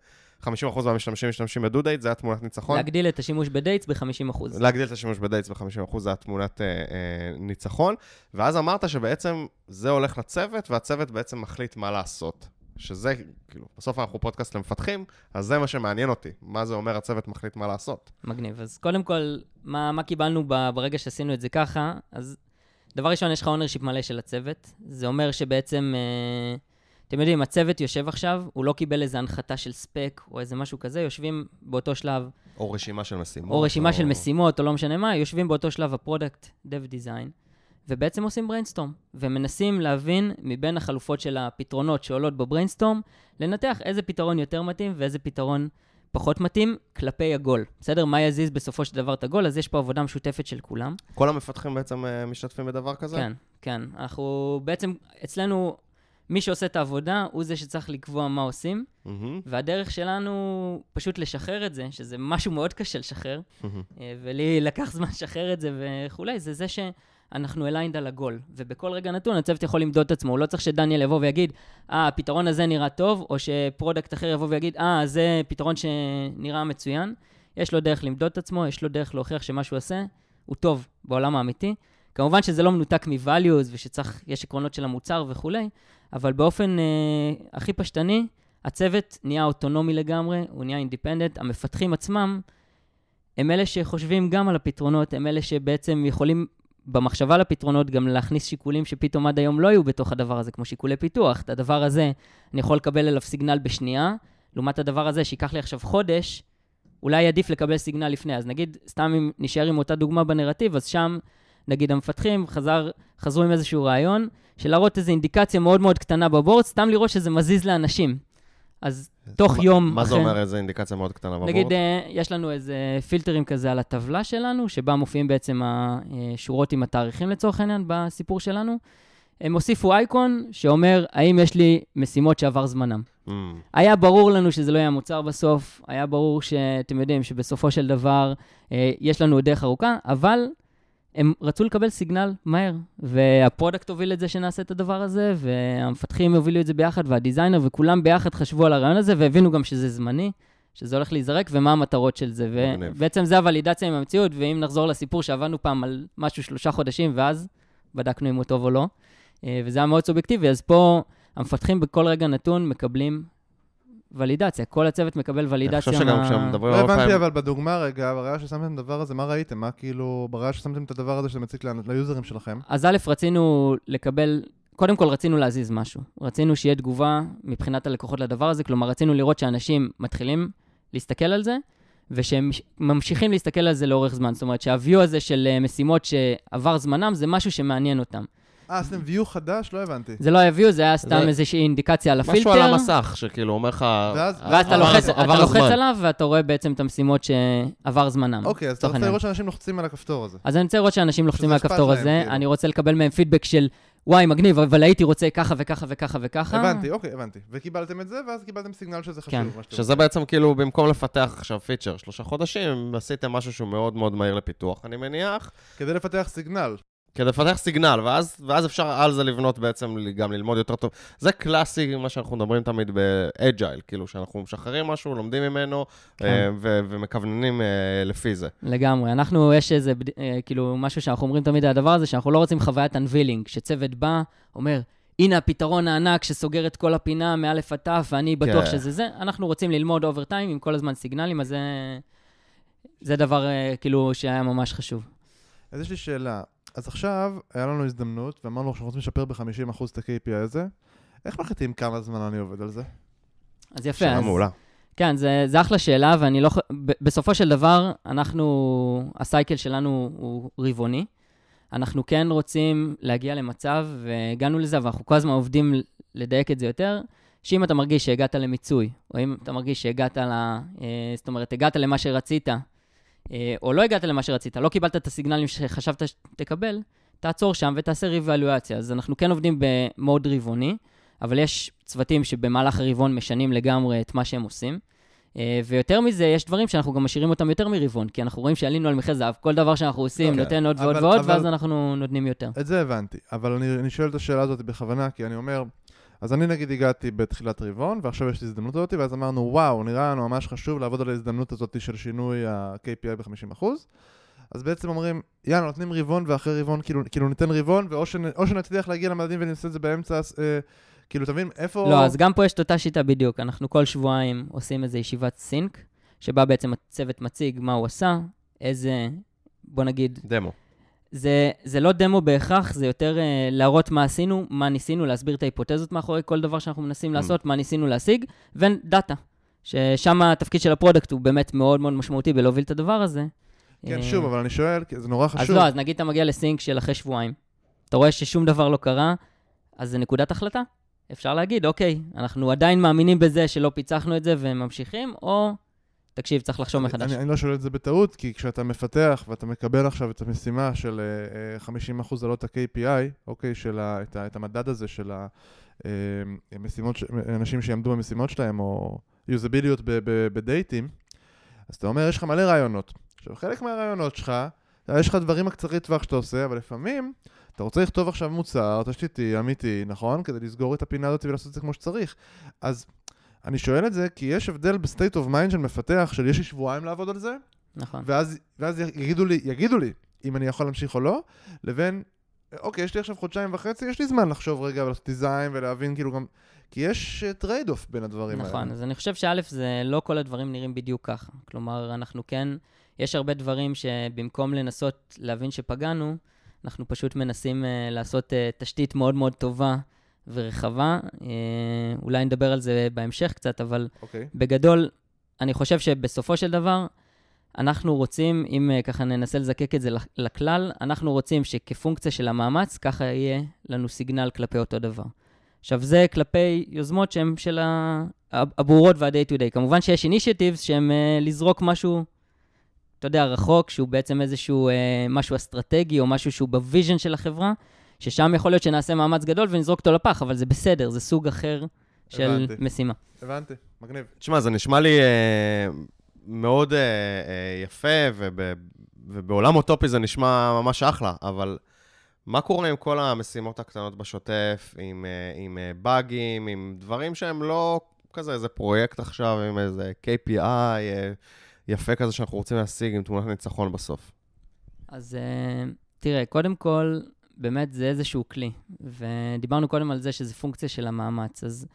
50 אחוז מהמשתמשים משתמשים date, זה התמונת ניצחון. להגדיל את השימוש ב dates ב-50%. להגדיל את השימוש ב dates ב-50%, זה התמונת אה, אה, ניצחון. ואז אמרת שבעצם זה הולך לצוות, והצוות בעצם מחליט מה לעשות. שזה, כאילו, בסוף אנחנו פודקאסט למפתחים, אז זה מה שמעניין אותי. מה זה אומר הצוות מחליט מה לעשות. מגניב. אז קודם כל, מה, מה קיבלנו ברגע שעשינו את זה ככה? אז דבר ראשון, יש לך ownership מלא של הצוות. זה אומר שבעצם, אה, אתם יודעים, הצוות יושב עכשיו, הוא לא קיבל איזו הנחתה של ספק או איזה משהו כזה, יושבים באותו שלב, או רשימה של משימות. או רשימה של משימות, או לא משנה מה, יושבים באותו שלב ה product, dev design, ובעצם עושים בריינסטורם, ומנסים להבין מבין החלופות של הפתרונות שעולות בבריינסטורם, לנתח איזה פתרון יותר מתאים ואיזה פתרון פחות מתאים כלפי הגול. בסדר? מה יזיז בסופו של דבר את הגול? אז יש פה עבודה משותפת של כולם. כל המפתחים בעצם אה, משתתפים בדבר כזה? כן, כן. אנחנו בעצם, אצלנו, מי שעושה את העבודה הוא זה שצריך לקבוע מה עושים, מהמם, והדרך שלנו פשוט לשחרר את זה, שזה משהו מאוד קשה לשחרר. אה, ולי לקח זמן לשחרר את זה וכולי, זה זה שאנחנו aligned על הגול. ובכל רגע נתון הצוות יכול למדוד את עצמו, הוא לא צריך שדניאל יבוא ויגיד, אה, הפתרון הזה נראה טוב, או ש product אחר יבוא ויגיד, אה, זה פתרון שנראה מצוין. יש לו דרך למדוד את עצמו, יש לו דרך להוכיח שמה שהוא עושה הוא טוב בעולם האמיתי. כמובן שזה לא מנותק מ-values ושצריך, יש עקרונות של המוצר וכולי, אבל באופן אה, הכי פשטני, הצוות נהיה אוטונומי לגמרי, הוא נהיה independent, המפתחים עצמם הם אלה שחושבים גם על הפתרונות, הם אלה שבעצם יכולים במחשבה על הפתרונות גם להכניס שיקולים שפתאום עד היום לא היו בתוך הדבר הזה, כמו שיקולי פיתוח. את הדבר הזה, אני יכול לקבל אליו סיגנל בשנייה, לעומת הדבר הזה שייקח לי עכשיו חודש, אולי עדיף לקבל סיגנל לפני. אז נגיד, סתם אם נשאר עם אותה דוגמה בנרטיב, אז שם, נגיד המפתחים חזר, חזרו עם איזשהו רעיון, של להראות איזו אינדיקציה מאוד מאוד קטנה בבורד, סתם לראות שזה מזיז לאנשים. אז תוך מה- יום מה זה אחרי- אומר איזה אינדיקציה מאוד קטנה בבורד? נגיד, אה, יש לנו איזה פילטרים כזה על הטבלה שלנו, שבה מופיעים בעצם השורות עם התאריכים לצורך העניין בסיפור שלנו. הם הוסיפו אייקון שאומר, האם יש לי משימות שעבר זמנם. מהמם. היה ברור לנו שזה לא יהיה המוצר בסוף, היה ברור שאתם יודעים שבסופו של דבר אה, יש לנו עוד דרך ארוכה, אבל הם רצו לקבל signal מהר, וה product הוביל את זה שנעשה את הדבר הזה, והמפתחים הובילו את זה ביחד, וה designer, וכולם ביחד חשבו על הרעיון הזה, והבינו גם שזה זמני, שזה הולך להיזרק, ומה המטרות של זה. ובעצם זה הוולידציה עם המציאות, ואם נחזור לסיפור שעבדנו פעם על משהו שלושה חודשים, ואז בדקנו אם הוא טוב או לא, אה, וזה היה מאוד סובייקטיבי, אז פה המפתחים בכל רגע נתון מקבלים ולידציה, כל הצוות מקבל אני ולידציה. חושב שגם כשמדברים לא הרבה הבנתי. אבל בדוגמה רגע, ברגע ששמתם את הדבר הזה, מה ראיתם? מה כאילו, ברגע ששמתם את הדבר הזה שזה מציק ליוזרים שלכם? אז א', רצינו לקבל קודם כל רצינו להזיז משהו. רצינו שיהיה תגובה מבחינת הלקוחות לדבר הזה, כלומר, רצינו לראות שאנשים מתחילים להסתכל על זה, ושהם מש- ממשיכים להסתכל על זה לאורך זמן. זאת אומרת, שה-view הזה של אה, משימות שעבר זמנם, זה משהו שמעניין אותם. אה, עשיתם view חדש? לא הבנתי. זה לא היה view, זה היה סתם זה- איזושהי אינדיקציה על הפילטר. משהו על המסך, שכאילו אומר לך... ואז- ואז אתה עבר- לוחץ, עבר אתה לוחץ. עליו, ואתה רואה בעצם את המשימות שעבר זמנם. אוקיי, אז אתה רוצה. לראות שאנשים לוחצים על הכפתור הזה. אז אני רוצה לראות שאנשים לוחצים על הכפתור הזה, כאילו. אני רוצה לקבל מהם פידבק של, וואי, מגניב, אבל הייתי רוצה ככה וככה וככה וככה. הבנתי, אוקיי, הבנתי. וקיבלתם את זה, ואז קיבלתם סיגנל שזה חשוב. כן. שזה בעצם כאילו, במקום לפתח עכשיו פיצ'ר שלושה חודשים, עשיתם משהו שהוא מאוד מאוד מהיר לפיתוח, אני מניח, כדי לפתח signal. כדי לפתח signal, ואז, ואז אפשר על זה לבנות בעצם גם ללמוד יותר טוב. זה קלאסי, מה שאנחנו מדברים תמיד ב agile, כאילו שאנחנו משחררים משהו, לומדים ממנו, כן. אה, ו- ומכווננים אה, לפי זה. לגמרי. אנחנו, יש איזה, אה, כאילו, משהו שאנחנו אומרים תמיד על הדבר הזה, שאנחנו לא רוצים חוויית unveiling, שצוות בא, אומר, הנה הפתרון הענק שסוגר את כל הפינה מאלף עד תף, ואני בטוח כן. שזה זה. אנחנו רוצים ללמוד over time עם כל הזמן סיגנלים, אז זה, זה דבר, כאילו, שהיה ממש חשוב. אז יש לי שאלה. אז עכשיו, היה לנו הזדמנות, ואמרנו שאנחנו רוצים לשפר ב-50% את ה-KPI הזה. איך מחליטים כמה זמן אני עובד על זה? אז יפה. שאלה אז, מעולה. כן, זה, זה אחלה שאלה, ואני לא... ב- בסופו של דבר, אנחנו... הסייקל שלנו הוא רבעוני. אנחנו כן רוצים להגיע למצב, והגענו לזה, ואנחנו כל הזמן עובדים לדייק את זה יותר, שאם אתה מרגיש שהגעת למיצוי, או אם אתה מרגיש שהגעת ל... אה, זאת אומרת, הגעת למה שרצית, או לא הגעת למה שרצית, לא קיבלת את הסיגנלים שחשבת שתקבל, תעצור שם ותעשה ריבלואציה. אז אנחנו כן עובדים במוד רבעוני, אבל יש צוותים שבמהלך הרבעון משנים לגמרי את מה שהם עושים. אה, ויותר מזה, יש דברים שאנחנו גם משאירים אותם יותר מרבעון, כי אנחנו רואים שעלינו על מחיר זהב, כל דבר שאנחנו עושים אוקיי. נותן עוד ועוד אבל- ועוד, אבל- ואז אנחנו נותנים יותר. את זה הבנתי, אבל אני, אני שואל את השאלה הזאת בכוונה, כי אני אומר, אז אני נגיד הגעתי בתחילת רבעון, ועכשיו יש לי הזדמנות הזאת, ואז אמרנו, וואו, נראה לנו ממש חשוב לעבוד על ההזדמנות הזאת של שינוי ה-KPI ב-50%. אז בעצם אומרים, יאללה, נותנים רבעון, ואחרי רבעון, כאילו, כאילו ניתן רבעון, ואו שנ, שנצליח להגיע למדדים ונעשה את זה באמצע, אה, כאילו, אתה מבין, איפה... לא, אז גם פה יש את אותה שיטה בדיוק. אנחנו כל שבועיים עושים איזו ישיבת סינק, שבה בעצם הצוות מציג מה הוא עשה, איזה, בוא נגיד, דמו. זה, זה לא דמו בהכרח, זה יותר uh, להראות מה עשינו, מה ניסינו, להסביר את ההיפותזות מאחורי כל דבר שאנחנו מנסים לעשות, מה ניסינו להשיג, ודאטה. ששם התפקיד של ה product הוא באמת מאוד מאוד משמעותי בלהוביל את הדבר הזה. כן, אה, שוב, אבל אני שואל, כי זה נורא חשוב. אז לא, אז נגיד אתה מגיע ל sync של אחרי שבועיים, אתה רואה ששום דבר לא קרה, אז זה נקודת החלטה. אפשר להגיד, אוקיי, אנחנו עדיין מאמינים בזה שלא פיצחנו את זה וממשיכים, או, תקשיב, צריך לחשוב מחדש. אני, אני לא שואל את זה בטעות, כי כשאתה מפתח ואתה מקבל עכשיו את המשימה של אה, אה, 50% עלות ה-KPI, אוקיי, של ה, את, ה, את המדד הזה של המשימות, ש- אנשים שיעמדו במשימות שלהם, או יוזביליות בדייטים, אז אתה אומר, יש לך מלא רעיונות. עכשיו, חלק מהרעיונות שלך, יש לך דברים הקצרי טווח שאתה עושה, אבל לפעמים אתה רוצה לכתוב עכשיו מוצר תשתיתי, אמיתי, נכון? כדי לסגור את הפינה הזאת ולעשות את זה כמו שצריך. אז אני שואל את זה כי יש הבדל ב state of mind של מפתח, של יש לי שבועיים לעבוד על זה, נכון. ואז, ואז יגידו לי, יגידו לי אם אני יכול להמשיך או לא, לבין, אוקיי, יש לי עכשיו חודשיים וחצי, יש לי זמן לחשוב רגע ולעשות design ולהבין כאילו גם... כי יש trade-off בין הדברים האלה. נכון, אז אני חושב שא', זה לא כל הדברים נראים בדיוק ככה. כלומר, אנחנו כן, יש הרבה דברים שבמקום לנסות להבין שפגענו, אנחנו פשוט מנסים uh, לעשות uh, תשתית מאוד מאוד טובה ורחבה. Uh, אולי נדבר על זה בהמשך קצת, אבל אוקיי. בגדול, אני חושב שבסופו של דבר, אנחנו רוצים, אם uh, ככה ננסה לזקק את זה לכ- לכלל, אנחנו רוצים שכפונקציה של המאמץ, ככה יהיה לנו signal כלפי אותו דבר. עכשיו, זה כלפי יוזמות שהן של הברורות וה-day to day. כמובן שיש initiatives שהן uh, לזרוק משהו, אתה יודע, רחוק, שהוא בעצם איזשהו uh, משהו אסטרטגי או משהו שהוא ב vision של החברה, ששם יכול להיות שנעשה מאמץ גדול ונזרוק אותו לפח, אבל זה בסדר, זה סוג אחר של הבנתי. משימה. הבנתי, מגניב. תשמע, זה נשמע לי אה, מאוד אה, אה, יפה, וב, ובעולם אוטופי זה נשמע ממש אחלה, אבל מה קורה עם כל המשימות הקטנות בשוטף, עם, אה, עם אה, באגים, עם דברים שהם לא כזה איזה פרויקט עכשיו, עם איזה KPI אה, יפה כזה שאנחנו רוצים להשיג עם תמונת ניצחון בסוף? אז uh, תראה, קודם כל, באמת זה איזשהו כלי, ודיברנו קודם על זה שזה פונקציה של המאמץ, אז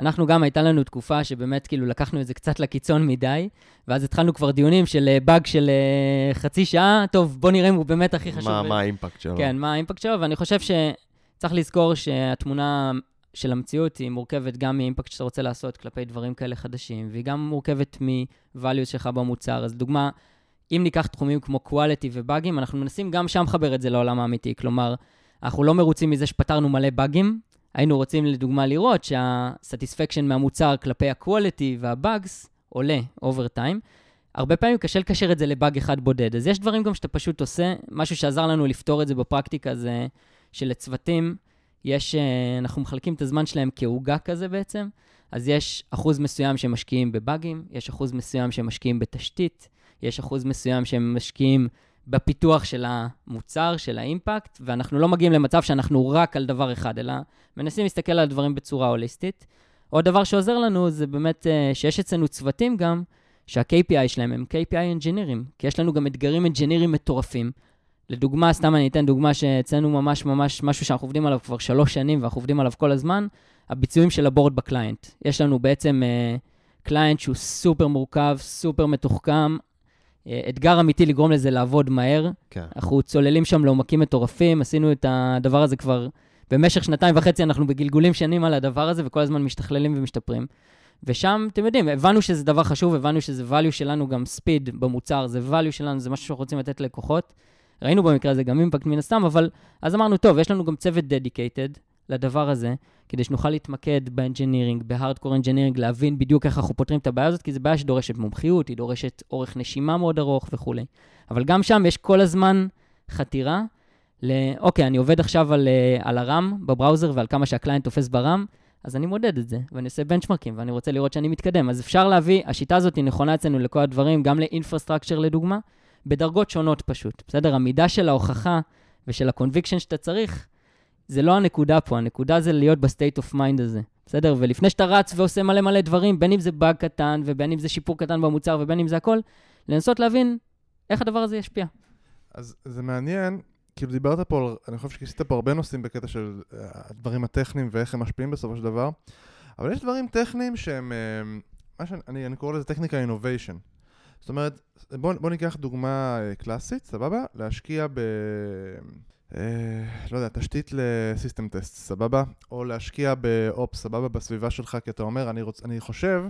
אנחנו גם, הייתה לנו תקופה שבאמת כאילו לקחנו את זה קצת לקיצון מדי, ואז התחלנו כבר דיונים של אה, באג של uh, חצי שעה, טוב, בוא נראה אם הוא באמת הכי חשוב. מה, ו- מה האימפקט שלו? כן, מה האימפקט שלו, ואני חושב צריך לזכור שהתמונה של המציאות היא מורכבת גם מאימפקט שאתה רוצה לעשות כלפי דברים כאלה חדשים, והיא גם מורכבת מ-values שלך במוצר. אז דוגמה, אם ניקח תחומים כמו quality ובאגים, אנחנו מנסים גם שם לחבר את זה לעולם האמיתי. כלומר, אנחנו לא מרוצים מזה שפתרנו מלא באגים, היינו רוצים לדוגמה לראות שה-satisfaction מהמוצר כלפי ה-quality וה-bugs עולה over time. הרבה פעמים קשה לקשר את זה לבאג אחד בודד. אז יש דברים גם שאתה פשוט עושה, משהו שעזר לנו לפתור את זה בפרקטיקה זה שלצוותים, יש, אה, אנחנו מחלקים את הזמן שלהם כעוגה כזה בעצם, אז יש אחוז מסוים שמשקיעים בבאגים, יש אחוז מסוים שמשקיעים בתשתית, יש אחוז מסוים שהם משקיעים בפיתוח של המוצר, של האימפקט, ואנחנו לא מגיעים למצב שאנחנו רק על דבר אחד, אלא מנסים להסתכל על הדברים בצורה הוליסטית. עוד דבר שעוזר לנו זה באמת אה, שיש אצלנו צוותים גם, שה-KPI שלהם הם KPI אנג'יניריים, כי יש לנו גם אתגרים אנג'יניריים מטורפים. לדוגמה, סתם אני אתן דוגמה שאצלנו ממש ממש משהו שאנחנו עובדים עליו כבר שלוש שנים ואנחנו עובדים עליו כל הזמן, הביצועים של ה board ב client. יש לנו בעצם client uh, שהוא סופר מורכב, סופר מתוחכם, אתגר אמיתי לגרום לזה לעבוד מהר. כן. אנחנו צוללים שם לעומקים מטורפים, עשינו את הדבר הזה כבר במשך שנתיים וחצי, אנחנו בגלגולים שנים על הדבר הזה וכל הזמן משתכללים ומשתפרים. ושם, אתם יודעים, הבנו שזה דבר חשוב, הבנו שזה value שלנו, גם speed במוצר, זה value שלנו, זה משהו שאנחנו רוצים לתת ללקוחות. ראינו במקרה הזה גם אימפקט מן הסתם, אבל אז אמרנו, טוב, יש לנו גם צוות dedicated לדבר הזה, כדי שנוכל להתמקד ב engineering, ב hardcore engineering, להבין בדיוק איך אנחנו פותרים את הבעיה הזאת, כי זו בעיה שדורשת מומחיות, היא דורשת אורך נשימה מאוד ארוך וכולי. אבל גם שם יש כל הזמן חתירה ל... אוקיי, אני עובד עכשיו על, אה, על ה RAM ב browser ועל כמה שה client תופס ב RAM, אז אני מודד את זה, ואני עושה benchmarkים, ואני רוצה לראות שאני מתקדם. אז אפשר להביא, השיטה הזאת היא נכונה אצלנו לכל הדברים, גם ל infrastructure לדוגמה, בדרגות שונות פשוט. בסדר? המידה של ההוכחה ושל ה conviction שאתה צריך, זה לא הנקודה פה, הנקודה זה להיות ב state of mind הזה. בסדר? ולפני שאתה רץ ועושה מלא מלא דברים, בין אם זה באג קטן, ובין אם זה שיפור קטן במוצר, ובין אם זה הכל, לנסות להבין איך הדבר הזה ישפיע. אז זה מעניין, כאילו דיברת פה, אני חושב שכיסית פה הרבה נושאים בקטע של אה, הדברים הטכניים ואיך הם משפיעים בסופו של דבר, אבל יש דברים טכניים שהם, אה, מה שאני אני קורא לזה טכניקה אינוביישן. זאת אומרת, בוא, בוא ניקח דוגמה אה, קלאסית, סבבה? להשקיע ב... אה, לא יודע, תשתית לסיסטם טסט, סבבה? או להשקיע באופס, סבבה? בסביבה שלך, כי אתה אומר, אני, רוצ, אני חושב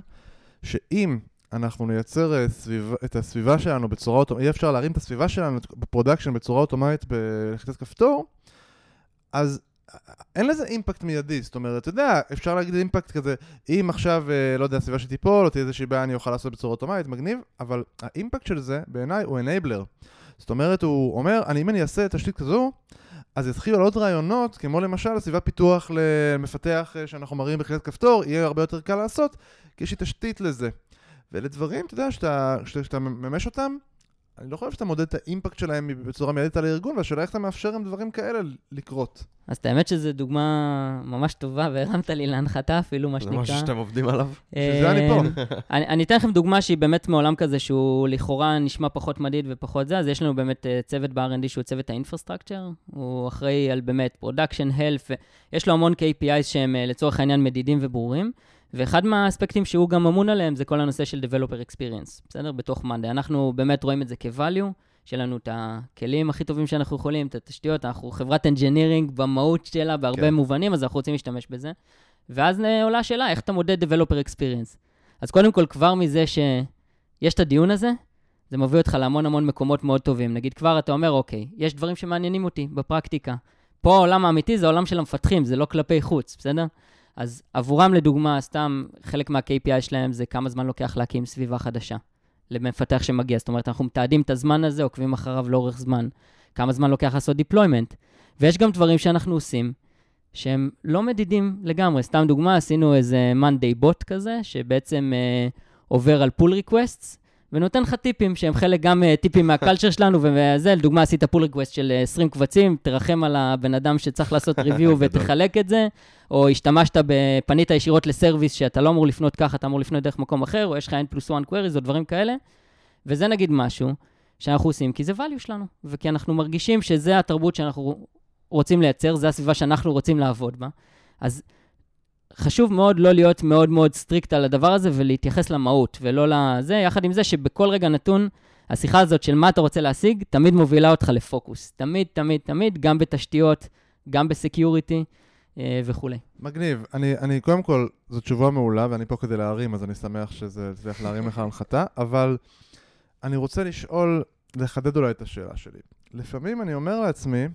שאם אנחנו נייצר אה, סביב, את הסביבה שלנו בצורה אוטומטית, אי אפשר להרים את הסביבה שלנו ב production בצורה אוטומטית בלחיצת כפתור, אז אין לזה אימפקט מיידי, זאת אומרת, אתה יודע, אפשר להגיד אימפקט כזה, אם עכשיו, אה, לא יודע, הסביבה שתיפול, או תהיה איזושהי בעיה אני אוכל לעשות בצורה אוטומטית, מגניב, אבל האימפקט של זה, בעיניי, הוא enabler. זאת אומרת, הוא אומר, אני, אם אני אעשה תשתית כזו, אז יתחילו על עוד רעיונות, כמו למשל סביבת פיתוח למפתח אה, שאנחנו מראים בלחיצת כפתור, יהיה הרבה יותר קל לעשות, כי יש לי תשתית לזה. ואלה דברים, אתה יודע, שאתה, שאתה ממש אותם, אני לא חושב שאתה מודד את האימפקט שלהם בצורה מיידית על הארגון, והשאלה איך אתה מאפשר עם דברים כאלה לקרות. אז את האמת שזו דוגמה ממש טובה, והרמת לי להנחתה אפילו, מה שנקרא. זה משהו שאתם עובדים עליו. שזה אני פה. אני, אני אתן לכם דוגמה שהיא באמת מעולם כזה, שהוא לכאורה נשמע פחות מדיד ופחות זה, אז יש לנו באמת uh, צוות ב-R&D שהוא צוות ה infrastructure, הוא אחראי על באמת production, health, יש לו המון KPIs שהם uh, לצורך העניין מדידים וברורים. ואחד מהאספקטים שהוא גם אמון עליהם זה כל הנושא של Developer Experience, בסדר? בתוך מאנדי. אנחנו באמת רואים את זה כ-value, שיהיה לנו את הכלים הכי טובים שאנחנו יכולים, את התשתיות, אנחנו חברת engineering במהות שלה בהרבה כן. מובנים, אז אנחנו רוצים להשתמש בזה. ואז עולה השאלה, איך אתה מודד Developer Experience? אז קודם כל, כבר מזה שיש את הדיון הזה, זה מביא אותך להמון המון מקומות מאוד טובים. נגיד, כבר אתה אומר, אוקיי, יש דברים שמעניינים אותי בפרקטיקה. פה העולם האמיתי זה העולם של המפתחים, זה לא כלפי חוץ, בסדר? אז עבורם, לדוגמה, סתם, חלק מה-KPI שלהם זה כמה זמן לוקח להקים סביבה חדשה למפתח שמגיע. זאת אומרת, אנחנו מתעדים את הזמן הזה, עוקבים אחריו לאורך זמן. כמה זמן לוקח לעשות deployment. ויש גם דברים שאנחנו עושים שהם לא מדידים לגמרי. סתם דוגמה, עשינו איזה Monday bot כזה, שבעצם אה, עובר על pull requests, ונותן לך טיפים שהם חלק גם uh, טיפים מה culture שלנו, וזה, לדוגמה, עשית pull request של 20 אה, קבצים, תרחם על הבן אדם שצריך לעשות <laughs> review ותחלק את זה, או השתמשת, פנית ישירות ל service שאתה לא אמור לפנות ככה, אתה אמור לפנות דרך מקום אחר, או יש לך n פלוס 1 queries או דברים כאלה, וזה נגיד משהו שאנחנו עושים, כי זה value שלנו, וכי אנחנו מרגישים שזה התרבות שאנחנו רוצים לייצר, זה הסביבה שאנחנו רוצים לעבוד בה. אז חשוב מאוד לא להיות מאוד מאוד strict על הדבר הזה ולהתייחס למהות, ולא לזה, יחד עם זה שבכל רגע נתון, השיחה הזאת של מה אתה רוצה להשיג, תמיד מובילה אותך לפוקוס. תמיד, תמיד, תמיד, גם בתשתיות, גם בסקיוריטי אה, וכולי. מגניב. אני, אני, קודם כל, זו תשובה מעולה, ואני פה כדי להרים, אז אני שמח שזה הצליח להרים לך הנחתה, אבל אני רוצה לשאול, לחדד אולי את השאלה שלי. לפעמים אני אומר לעצמי,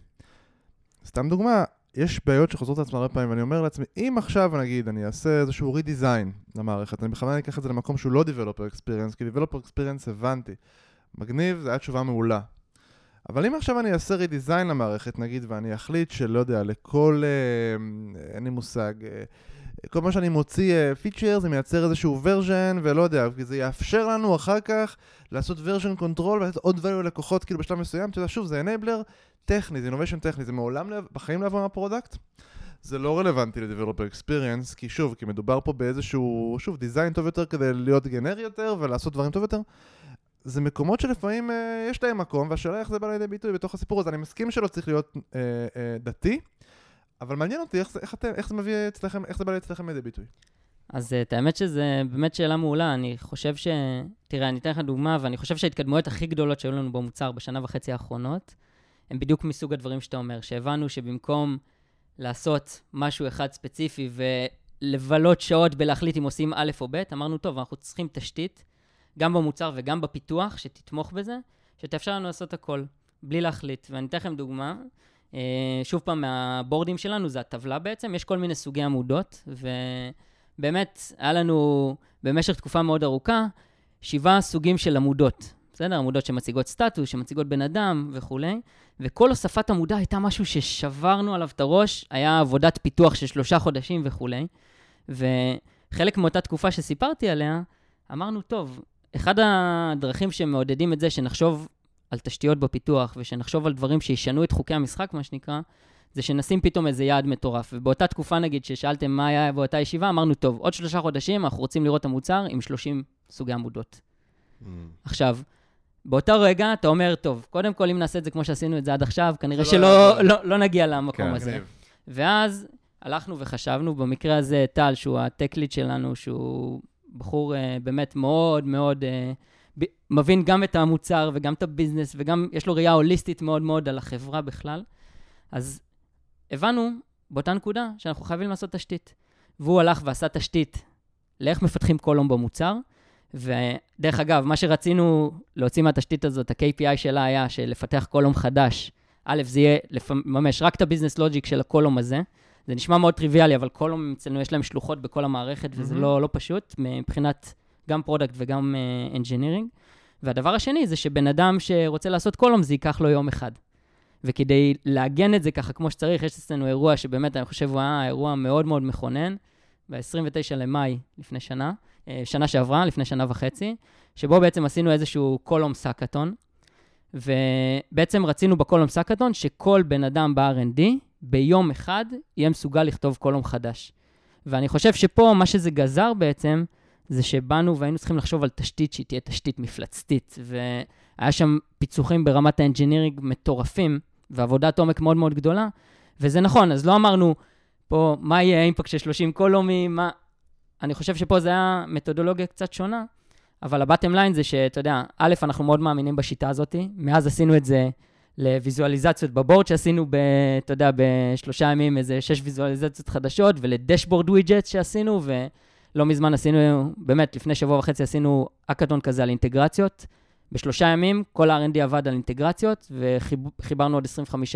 סתם דוגמה, יש בעיות שחוזרות לעצמם הרבה פעמים, ואני אומר לעצמי, אם עכשיו, נגיד, אני אעשה איזשהו רידיזיין למערכת, אני בכוונה אקח את זה למקום שהוא לא Developer Experience, כי Developer Experience הבנתי. מגניב, זו הייתה תשובה מעולה. אבל אם עכשיו אני אעשה redesign למערכת, נגיד, ואני אחליט שלא יודע, לכל, אה, אין לי מושג, אה, כל מה שאני מוציא feature אה, זה מייצר איזשהו version, ולא יודע, כי זה יאפשר לנו אחר כך לעשות version control ולתת עוד value ללקוחות כאילו בשלב מסוים, אתה יודע, שוב, זה enabler טכני, זה innovation טכני, זה מעולם לא- בחיים לא יבוא מה product. זה לא רלוונטי ל-Developer Experience, כי שוב, כי מדובר פה באיזשהו, שוב, design טוב יותר כדי להיות גנרי יותר ולעשות דברים טוב יותר. זה מקומות שלפעמים אה, יש להם מקום, והשאלה איך זה בא לידי ביטוי בתוך הסיפור הזה. אני מסכים שלא צריך להיות אה, אה, דתי, אבל מעניין אותי איך זה, איך, אתם, איך זה מביא אצלכם, איך זה בא אצלכם לידי ביטוי. אז את האמת שזה באמת שאלה מעולה. אני חושב ש... תראה, אני אתן לך דוגמה, ואני חושב שההתקדמויות הכי גדולות שהיו לנו במוצר בשנה וחצי האחרונות, הם בדיוק מסוג הדברים שאתה אומר, שהבנו שבמקום לעשות משהו אחד ספציפי ולבלות שעות בלהחליט אם עושים א' או ב', אמרנו, טוב, אנחנו צריכים תשתית, גם במוצר וגם בפיתוח, שתתמוך בזה, שתאפשר לנו לעשות הכל, בלי להחליט. ואני אתן לכם דוגמה. אה, שוב פעם, מהבורדים שלנו זה הטבלה בעצם, יש כל מיני סוגי עמודות, ובאמת, היה לנו במשך תקופה מאוד ארוכה, שבעה סוגים של עמודות. בסדר? עמודות שמציגות סטטוס, שמציגות בן אדם וכולי, וכל הוספת עמודה הייתה משהו ששברנו עליו את הראש, היה עבודת פיתוח של שלושה חודשים וכולי, וחלק מאותה תקופה שסיפרתי עליה, אמרנו, טוב, אחד הדרכים שמעודדים את זה, שנחשוב על תשתיות בפיתוח ושנחשוב על דברים שישנו את חוקי המשחק, מה שנקרא, זה שנשים פתאום איזה יעד מטורף. ובאותה תקופה, נגיד, ששאלתם מה היה באותה ישיבה, אמרנו, טוב, עוד שלושה חודשים אנחנו רוצים לראות את המוצר עם 30 סוגי עמודות. Mm. עכשיו, באותו רגע אתה אומר, טוב, קודם כל, אם נעשה את זה כמו שעשינו את זה עד עכשיו, כנראה לא שלא לא, לא נגיע למקום כן, הזה. גניב. ואז הלכנו וחשבנו, במקרה הזה טל, שהוא הטק-ליד שלנו, שהוא בחור uh, באמת מאוד מאוד uh, מבין גם את המוצר וגם את הביזנס, וגם יש לו ראייה הוליסטית מאוד מאוד על החברה בכלל. אז הבנו באותה נקודה שאנחנו חייבים לעשות תשתית. והוא הלך ועשה תשתית לאיך מפתחים קולום במוצר, ודרך אגב, מה שרצינו להוציא מהתשתית הזאת, ה-KPI שלה היה שלפתח קולום חדש. א', זה יהיה לממש רק את ה business logic של ה column הזה. זה נשמע מאוד טריוויאלי, אבל column אצלנו יש להם שלוחות בכל המערכת, mm-hmm. וזה לא, לא פשוט, מבחינת גם product וגם engineering. Uh, והדבר השני זה שבן אדם שרוצה לעשות column, זה ייקח לו יום אחד. וכדי לעגן את זה ככה כמו שצריך, יש אצלנו אירוע שבאמת, אני חושב, הוא היה אירוע מאוד מאוד מכונן, ב-29 למאי לפני שנה, אה, שנה שעברה, לפני שנה וחצי, שבו בעצם עשינו איזשהו columns-a-thon, ובעצם רצינו ב columns-a-thon שכל בן אדם ב-R&D ביום אחד יהיה מסוגל לכתוב column חדש. ואני חושב שפה מה שזה גזר בעצם, זה שבאנו והיינו צריכים לחשוב על תשתית שהיא תהיה תשתית מפלצתית, והיה שם פיצוחים ברמת ה engineering מטורפים, ועבודת עומק מאוד מאוד גדולה, וזה נכון, אז לא אמרנו פה מה יהיה האימפקט של 30 קולומים, מה... אני חושב שפה זה היה מתודולוגיה קצת שונה, אבל ה bottom line זה שאתה יודע, א', אנחנו מאוד מאמינים בשיטה הזאת, מאז עשינו את זה לוויזואליזציות ב board שעשינו, ב, אתה יודע, בשלושה ימים איזה שש ויזואליזציות חדשות, ול dashboard widget שעשינו, ולא מזמן עשינו, באמת, לפני שבוע וחצי עשינו האקתון כזה על אינטגרציות. בשלושה ימים כל ה-R&D עבד על אינטגרציות, וחיברנו עוד 25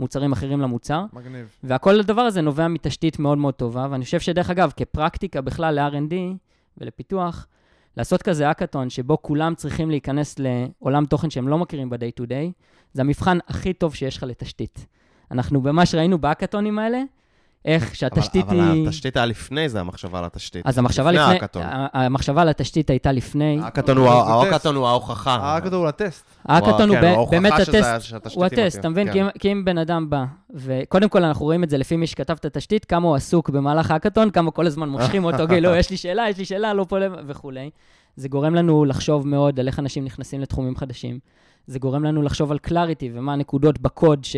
מוצרים אחרים למוצר. מגניב. והכל הדבר הזה נובע מתשתית מאוד מאוד טובה, ואני חושב שדרך אגב, כפרקטיקה בכלל ל-R&D ולפיתוח, לעשות כזה אקאטון שבו כולם צריכים להיכנס לעולם תוכן שהם לא מכירים ב-day to day, זה המבחן הכי טוב שיש לך לתשתית. אנחנו ממש ראינו באקאטונים האלה, איך שהתשתית אבל, היא... אבל התשתית היה לפני זה, המחשבה על התשתית. אז המחשבה לפני... לפני האקאטון. המחשבה על התשתית הייתה לפני... האקאטון הוא, האקאטון הוא ההוכחה. האקאטון הוא הטסט. האקאטון הוא כן, באמת הטסט. הוא הטסט, אתה מבין? כן. כי אם בן אדם בא, וקודם כל אנחנו רואים את זה לפי מי שכתב את התשתית, כמה הוא עסוק במהלך האקאטון, כמה כל הזמן מושכים אותו, כאילו, <laughs> יש לי שאלה, יש לי שאלה, לא פה וכולי. זה גורם לנו לחשוב מאוד על איך אנשים נכנסים לתחומים חדשים. זה גורם לנו לחשוב על clarity ומה הנקודות בקוד ש...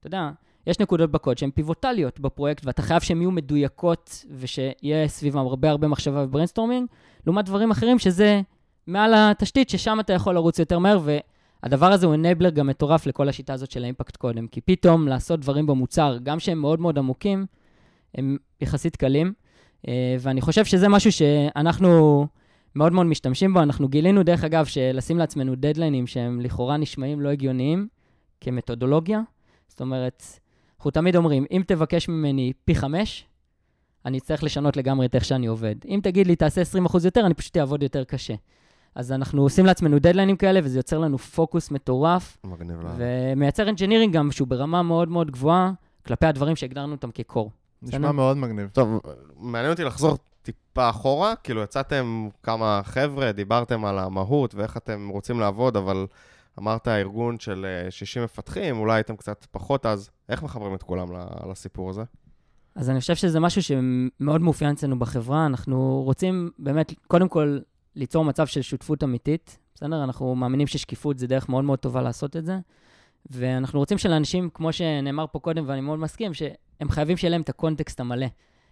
אתה יודע, יש נקודות בקוד שהן pivotalיות בפרויקט, ואתה חייב שהן יהיו מדויקות ושיהיה סביבם הרבה הרבה מחשבה ו brainstorming, לעומת דברים אחרים שזה מעל התשתית, ששם אתה יכול לרוץ יותר מהר, הדבר הזה הוא enabler גם מטורף לכל השיטה הזאת של האימפקט קודם, כי פתאום לעשות דברים במוצר, גם שהם מאוד מאוד עמוקים, הם יחסית קלים, אה, ואני חושב שזה משהו שאנחנו מאוד מאוד משתמשים בו. אנחנו גילינו, דרך אגב, שלשים לעצמנו דדליינים שהם לכאורה נשמעים לא הגיוניים כמתודולוגיה. זאת אומרת, אנחנו תמיד אומרים, אם תבקש ממני פי חמש, אני אצטרך לשנות לגמרי את איך שאני עובד. אם תגיד לי, תעשה 20% יותר, אני פשוט אעבוד יותר קשה. אז אנחנו עושים לעצמנו דדליינים כאלה, וזה יוצר לנו פוקוס מטורף, מגניב לה. ומייצר engineering גם שהוא ברמה מאוד מאוד גבוהה, כלפי הדברים שהגדרנו אותם כקור. נשמע בסדר? מאוד מגניב. טוב, מעניין אותי לחזור טיפה אחורה, כאילו יצאתם כמה חבר'ה, דיברתם על המהות ואיך אתם רוצים לעבוד, אבל אמרת ארגון של אה, 60 מפתחים, אולי הייתם קצת פחות אז, איך מחברים את כולם לסיפור הזה? אז אני חושב שזה משהו שמאוד מאופיין אצלנו בחברה. אנחנו רוצים באמת, קודם כל, ליצור מצב של שותפות אמיתית, בסדר? אנחנו מאמינים ששקיפות זה דרך מאוד מאוד טובה לעשות את זה. ואנחנו רוצים שלאנשים, כמו שנאמר פה קודם, ואני מאוד מסכים, שהם חייבים שיהיה להם את ה context המלא.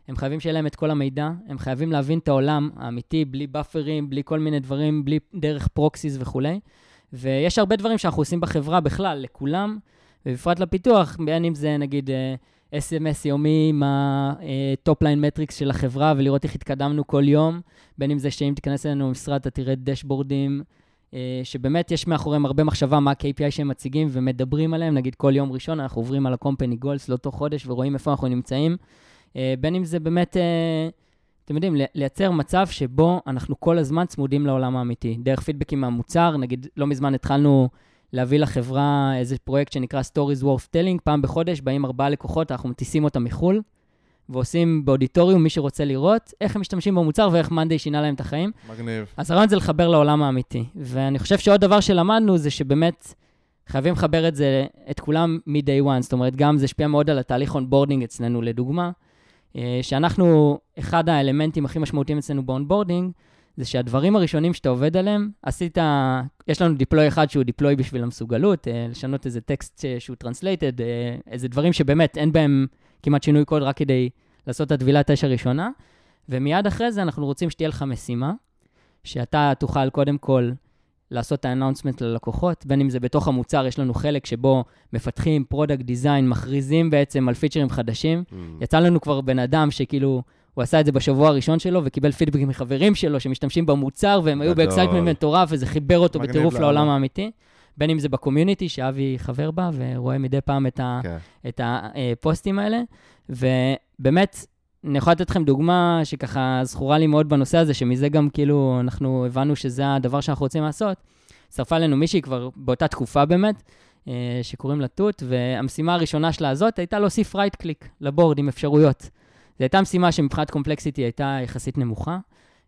הם חייבים שיהיה להם את כל המידע, הם חייבים להבין את העולם האמיתי, בלי באפרים, בלי כל מיני דברים, בלי דרך proxies וכולי. ויש הרבה דברים שאנחנו עושים בחברה בכלל, לכולם, ובפרט לפיתוח, בין אם זה נגיד אה, SMS יומי עם ה top line metrics של החברה ולראות איך התקדמנו כל יום, בין אם זה שאם תיכנס אלינו למשרד אתה תראה דשבורדים, אה, שבאמת יש מאחוריהם הרבה מחשבה מה ה-KPI שהם מציגים ומדברים עליהם, נגיד כל יום ראשון אנחנו עוברים על ה-company goals לאותו חודש ורואים איפה אנחנו נמצאים, אה, בין אם זה באמת, אה, אתם יודעים, לייצר מצב שבו אנחנו כל הזמן צמודים לעולם האמיתי, דרך פידבקים מהמוצר, נגיד לא מזמן התחלנו להביא לחברה איזה פרויקט שנקרא Stories Worth Telling, פעם בחודש באים ארבעה לקוחות, אנחנו מטיסים אותם מחו"ל, ועושים באודיטוריום, מי שרוצה לראות, איך הם משתמשים במוצר ואיך מאנדיי שינה להם את החיים. מגניב. אז הרעיון זה לחבר לעולם האמיתי. ואני חושב שעוד דבר שלמדנו זה שבאמת חייבים לחבר את זה, את כולם מ-day one. זאת אומרת, גם זה השפיע מאוד על התהליך onboarding אצלנו, לדוגמה, שאנחנו, אחד האלמנטים הכי משמעותיים אצלנו ב onboarding, זה שהדברים הראשונים שאתה עובד עליהם, עשית, יש לנו deploy אחד שהוא deploy בשביל המסוגלות, אה, לשנות איזה טקסט שהוא translated, איזה דברים שבאמת אין בהם כמעט שינוי קוד רק כדי לעשות את הטבילת אש הראשונה, ומיד אחרי זה אנחנו רוצים שתהיה לך משימה, שאתה תוכל קודם כל לעשות את ה announcement ללקוחות, בין אם זה בתוך המוצר, יש לנו חלק שבו מפתחים product design, מכריזים בעצם על פיצ'רים חדשים. אמ. יצא לנו כבר בן אדם שכאילו, הוא עשה את זה בשבוע הראשון שלו, וקיבל פידבק מחברים שלו שמשתמשים במוצר, והם היו. ב excitement מטורף, וזה חיבר אותו בטירוף לאללה. לעולם האמיתי. בין אם זה ב community, שאבי חבר בה, ורואה מדי פעם את, ה, כן. את הפוסטים האלה. ובאמת, אני יכול לתת לכם דוגמה שככה זכורה לי מאוד בנושא הזה, שמזה גם כאילו אנחנו הבנו שזה הדבר שאנחנו רוצים לעשות. הצטרפה אלינו מישהי כבר באותה תקופה באמת, אה, שקוראים לה תות, והמשימה הראשונה שלה הזאת הייתה להוסיף right click ל board עם אפשרויות. זו הייתה משימה שמבחינת complexity הייתה יחסית נמוכה.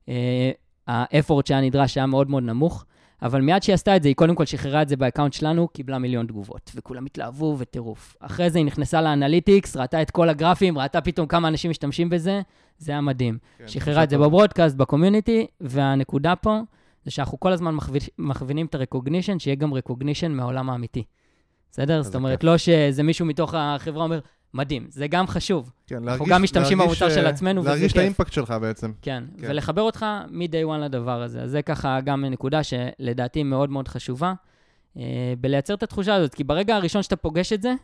אה, ה effort שהיה נדרש היה מאוד מאוד נמוך, אבל מיד שהיא עשתה את זה, היא קודם כל שחררה את זה ב account שלנו, קיבלה מיליון תגובות, וכולם התלהבו וטירוף. אחרי זה היא נכנסה ל analytics, ראתה את כל הגרפים, ראתה פתאום כמה אנשים משתמשים בזה, זה היה מדהים. כן, שחררה את זה. בברודקאסט, בקומיוניטי, והנקודה פה זה שאנחנו כל הזמן מכווינים את הרקוגנישן, שיהיה גם רקוגנישן מהעולם האמיתי. בסדר? זאת אומרת. לא שזה מישהו מתוך החברה אומר, מדהים, זה גם חשוב. כן, אנחנו להרגיש- גם משתמשים במוצר של אה, עצמנו, וזה להרגיש את כיף. האימפקט שלך בעצם. כן, כן. ולחבר אותך מ-day one לדבר הזה. אז זה ככה גם נקודה שלדעתי מאוד מאוד חשובה, אה, בלייצר את התחושה הזאת, כי ברגע הראשון שאתה פוגש את זה,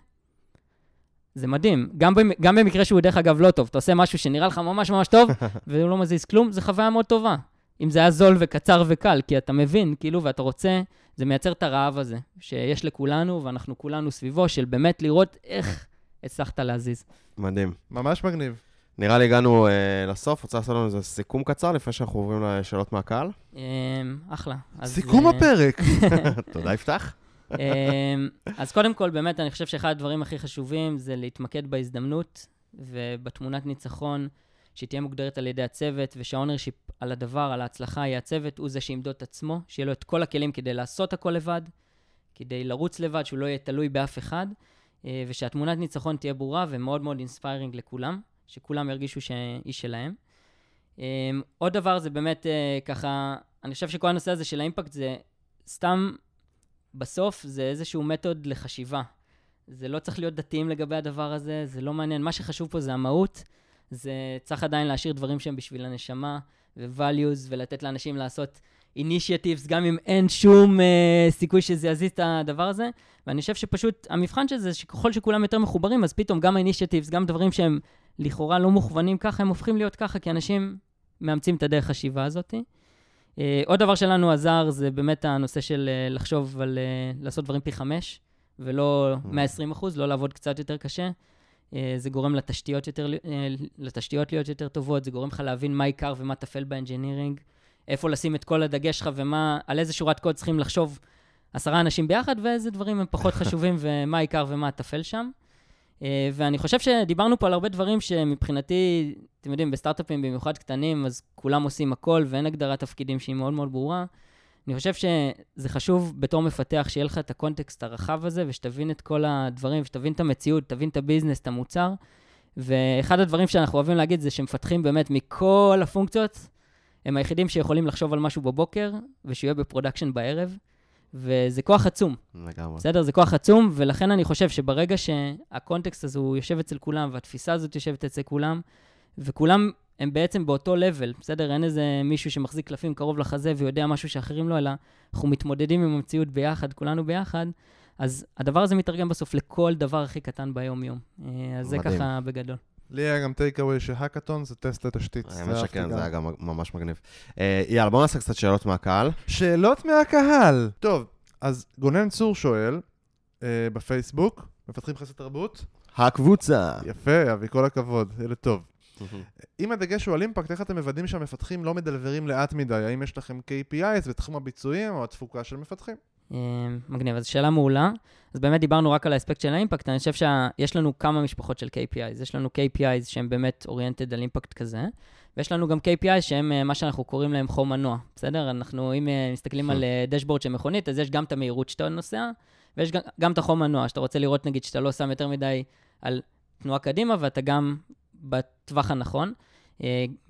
זה מדהים. גם, במ- גם במקרה שהוא דרך אגב לא טוב, אתה עושה משהו שנראה לך ממש ממש טוב, <laughs> והוא לא מזיז כלום, זו חוויה מאוד טובה. אם זה היה זול וקצר וקל, כי אתה מבין, כאילו, ואתה רוצה, זה מייצר את הרעב הזה, שיש לכולנו, ואנחנו כולנו סביבו, של באמת לראות איך הצלחת להזיז. מדהים. ממש מגניב. נראה לי הגענו אה, לסוף, רוצה לעשות לנו איזה סיכום קצר לפני שאנחנו עוברים לשאלות מהקהל? אה, אחלה. סיכום אה, הפרק. <laughs> תודה, יפתח. אמ, אז קודם כל, באמת, אני חושב שאחד הדברים הכי חשובים זה להתמקד בהזדמנות ובתמונת ניצחון, שתהיה מוגדרת על ידי הצוות, ושה ownership על הדבר, על ההצלחה, יהיה הצוות, הוא זה שימדוד את עצמו, שיהיה לו את כל הכלים כדי לעשות הכל לבד, כדי לרוץ לבד, שהוא לא יהיה תלוי באף אחד, ושהתמונת ניצחון תהיה ברורה ומאוד מאוד inspiring לכולם, שכולם ירגישו שהיא שלהם. אמ, עוד דבר זה באמת אה, ככה, אני חושב שכל הנושא הזה של ה impact זה סתם בסוף זה איזשהו method לחשיבה. זה לא צריך להיות דתיים לגבי הדבר הזה, זה לא מעניין. מה שחשוב פה זה המהות, זה צריך עדיין להשאיר דברים שהם בשביל הנשמה, ו-values, ולתת לאנשים לעשות initiatives, גם אם אין שום אה, סיכוי שזה יזיז את הדבר הזה. ואני חושב שפשוט המבחן של זה, שככל שכולם יותר מחוברים, אז פתאום גם ה initiatives, גם דברים שהם לכאורה לא מוכוונים ככה, הם הופכים להיות ככה, כי אנשים מאמצים את הדרך חשיבה הזאת. אה, עוד דבר שלנו עזר זה באמת הנושא של אה, לחשוב על אה, לעשות דברים פי חמש, ולא 120 אחוז, לא לעבוד קצת יותר קשה. אה, זה גורם לתשתיות, יותר, אה, לתשתיות להיות יותר טובות, זה גורם לך להבין מה עיקר ומה טפל ב engineering, איפה לשים את כל הדגש שלך ומה, על איזה שורת קוד צריכים לחשוב עשרה אנשים ביחד, ואיזה דברים הם פחות חשובים <laughs> ומה העיקר ומה הטפל שם. אה, ואני חושב שדיברנו פה על הרבה דברים שמבחינתי, אתם יודעים, בסטארט-אפים במיוחד קטנים, אז כולם עושים הכל ואין הגדרת תפקידים שהיא מאוד מאוד ברורה. אני חושב שזה חשוב בתור מפתח שיהיה לך את ה context הרחב הזה, ושתבין את כל הדברים, שתבין את המציאות, תבין את ה business, את המוצר. ואחד הדברים שאנחנו אוהבים להגיד זה שמפתחים באמת מכל הפונקציות, הם היחידים שיכולים לחשוב על משהו בבוקר, ושיהיה ב production בערב. וזה כוח עצום. לגמרי. בסדר? זה כוח עצום, ולכן אני חושב שברגע שה context הזה הוא יושב אצל כולם, והתפיסה הזאת יושבת אצל כולם, וכולם הם בעצם באותו לבל, בסדר? אין איזה מישהו שמחזיק קלפים קרוב לחזה ויודע משהו שאחרים לא, אלא אנחנו מתמודדים עם המציאות ביחד, כולנו ביחד, אז הדבר הזה מתרגם בסוף לכל דבר הכי קטן ביום-יום. אה, אז זה מדהים. ככה בגדול. לי היה גם טייק אווי שהאקתון זה טסט לתשתית. האמת שכן. זה היה גם ממש מגניב. אה, יאללה, בואו נעשה קצת שאלות מהקהל. שאלות מהקהל. טוב, אז גונן צור שואל, אה, בפייסבוק, מפתחים חסד תרבות? הקבוצה. יפה, אבי, כל הכבוד, ילד טוב. אם הדגש הוא על אימפקט, איך אתם מוודאים שהמפתחים לא מדלברים לאט מדי? האם יש לכם KPIs בתחום הביצועים או התפוקה של מפתחים? אה, מגניב, אז שאלה מעולה. אז באמת דיברנו רק על האספקט של האימפקט, אני חושב שיש לנו כמה משפחות של KPIs. יש לנו KPIs שהם באמת אוריינטד על אימפקט כזה, ויש לנו גם KPIs שהם אה, מה שאנחנו קוראים להם חום מנוע, בסדר? אנחנו, אם אה, מסתכלים על דשבורד של מכונית, אז יש גם את המהירות שאתה נוסע, ויש גם, גם את החום מנוע, שאתה רוצה לראות, נגיד, שאתה לא שם יותר מדי על תנועה קדימה, ואתה גם בטווח הנכון,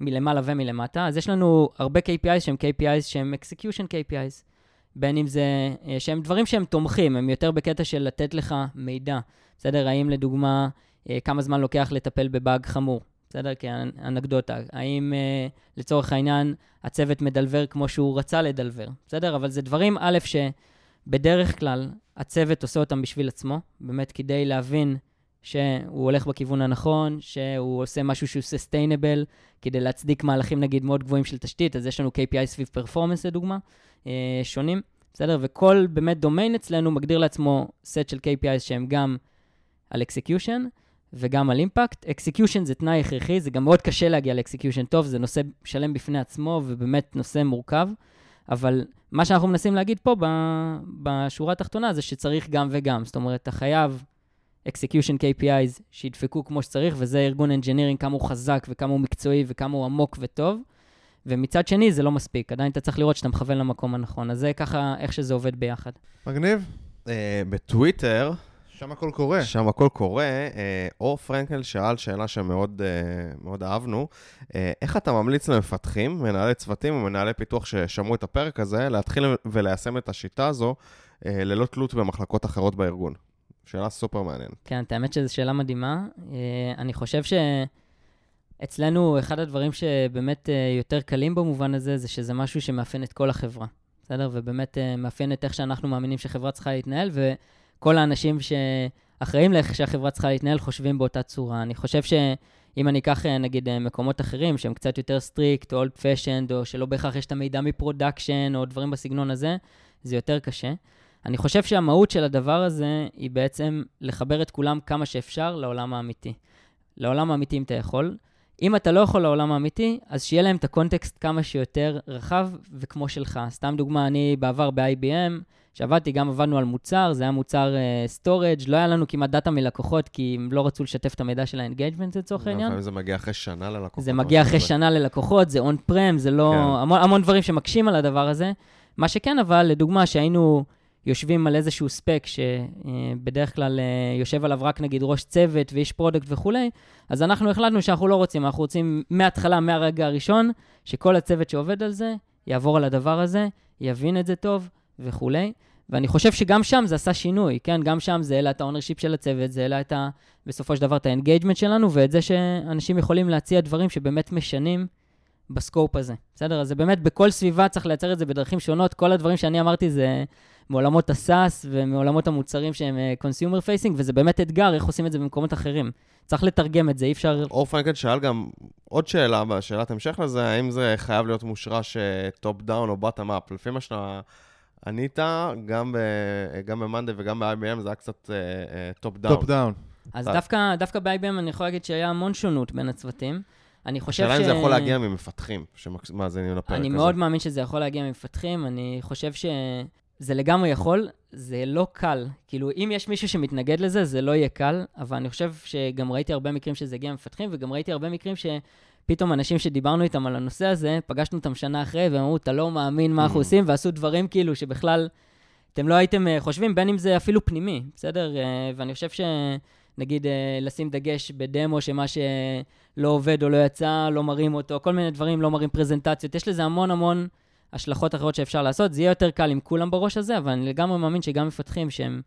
מלמעלה ומלמטה. אז יש לנו הרבה KPIs שהם KPIs שהם execution KPIs. בין אם זה, אה, שהם דברים שהם תומכים, הם יותר בקטע של לתת לך מידע. בסדר? האם לדוגמה, אה, כמה זמן לוקח לטפל בבאג חמור? בסדר? כאנקדוטה. האם אה, לצורך העניין הצוות מדלבר כמו שהוא רצה לדלבר? בסדר? אבל זה דברים, א', שבדרך כלל הצוות עושה אותם בשביל עצמו, באמת כדי להבין שהוא הולך בכיוון הנכון, שהוא עושה משהו שהוא sustainable, כדי להצדיק מהלכים נגיד מאוד גבוהים של תשתית, אז יש לנו KPI סביב פרפורמנס לדוגמה, אה, שונים, בסדר? וכל באמת דומיין אצלנו מגדיר לעצמו סט של KPI שהם גם על execution וגם על impact. execution זה תנאי הכרחי, זה גם מאוד קשה להגיע ל-execution טוב, זה נושא שלם בפני עצמו ובאמת נושא מורכב, אבל מה שאנחנו מנסים להגיד פה בשורה התחתונה זה שצריך גם וגם, זאת אומרת, אתה חייב execution KPIs שידפקו כמו שצריך, וזה ארגון engineering, כמה הוא חזק וכמה הוא מקצועי וכמה הוא עמוק וטוב. ומצד שני, זה לא מספיק, עדיין אתה צריך לראות שאתה מכוון למקום הנכון. אז זה ככה איך שזה עובד ביחד. מגניב? אה, בטוויטר, שם הכל קורה. שם הכל קורה, אה, אור פרנקל שאל שאלה שמאוד אה, מאוד אהבנו, אה, איך אתה ממליץ למפתחים, מנהלי צוותים ומנהלי פיתוח ששמעו את הפרק הזה, להתחיל וליישם את השיטה הזו אה, ללא תלות במחלקות אחרות בארגון? שאלה סופר מעניינת. כן, האמת שזו שאלה מדהימה. אה, אני חושב שאצלנו, אחד הדברים שבאמת אה, יותר קלים במובן הזה, זה שזה משהו שמאפיין את כל החברה, בסדר? ובאמת אה, מאפיין את איך שאנחנו מאמינים שחברה צריכה להתנהל, וכל האנשים שאחראים לאיך שהחברה צריכה להתנהל חושבים באותה צורה. אני חושב שאם אני אקח, נגיד, מקומות אחרים שהם קצת יותר strict, או old fashioned, או שלא בהכרח יש את המידע מ production, או דברים בסגנון הזה, זה יותר קשה. אני חושב שהמהות של הדבר הזה היא בעצם לחבר את כולם כמה שאפשר לעולם האמיתי. לעולם האמיתי אם אתה יכול. אם אתה לא יכול לעולם האמיתי, אז שיהיה להם את ה context כמה שיותר רחב וכמו שלך. סתם דוגמה, אני בעבר ב-IBM, שעבדתי, גם עבדנו על מוצר, זה היה מוצר storage, אה, לא היה לנו כמעט דאטה מלקוחות, כי הם לא רצו לשתף את המידע של ה engagement לצורך העניין. לפעמים זה מגיע אחרי שנה ללקוחות. זה מגיע אחרי שנה ללקוחות, זה on-prem, זה לא... כן. המון, המון דברים שמקשים על הדבר הזה. מה שכן, אבל, לדוגמה, שהיינו יושבים על איזשהו ספק שבדרך כלל אה, יושב עליו רק נגיד ראש צוות ואיש product וכולי, אז אנחנו החלטנו שאנחנו לא רוצים, אנחנו רוצים מההתחלה, מהרגע הראשון, שכל הצוות שעובד על זה יעבור על הדבר הזה, יבין את זה טוב וכולי. ואני חושב שגם שם זה עשה שינוי, כן? גם שם זה העלה את ה ownership של הצוות, זה העלה את ה... בסופו של דבר את ה engagement שלנו, ואת זה שאנשים יכולים להציע דברים שבאמת משנים ב scope הזה, בסדר? אז זה באמת, בכל סביבה צריך לייצר את זה בדרכים שונות. כל הדברים שאני אמרתי זה מעולמות ה SaaS ומעולמות המוצרים שהם אה, consumer facing, וזה באמת אתגר, איך עושים את זה במקומות אחרים. צריך לתרגם את זה, אי אפשר... אור פרנקל שאל גם עוד שאלה, בשאלת המשך לזה, האם זה חייב להיות מושרש top down או bottom up? לפי מה שאתה ענית, גם ב-Monday וגם ב-IBM זה היה קצת top down. top down. אז דווקא, דווקא ב-IBM אני יכול להגיד שהיה המון שונות בין הצוותים. אני חושב ש... השאלה אם זה יכול להגיע ממפתחים, שמאזינים לפרק הזה. אני מאוד מאמין שזה יכול להגיע ממפתחים, אני חושב שזה לגמרי יכול, זה לא קל. כאילו, אם יש מישהו שמתנגד לזה, זה לא יהיה קל, אבל אני חושב שגם ראיתי הרבה מקרים שזה הגיע ממפתחים, וגם ראיתי הרבה מקרים שפתאום אנשים שדיברנו איתם על הנושא הזה, פגשנו אותם שנה אחרי, והם אמרו, אתה לא מאמין מה אנחנו עושים, ועשו דברים כאילו שבכלל אתם לא הייתם אה, חושבים, בין אם זה אפילו פנימי, בסדר? אה, ואני חושב ש... נגיד אה, לשים דגש בדמו שמה שלא עובד או לא יצא, לא מראים אותו, כל מיני דברים, לא מראים פרזנטציות. יש לזה המון המון השלכות אחרות שאפשר לעשות. זה יהיה יותר קל עם כולם בראש הזה, אבל אני לגמרי מאמין שגם מפתחים שהם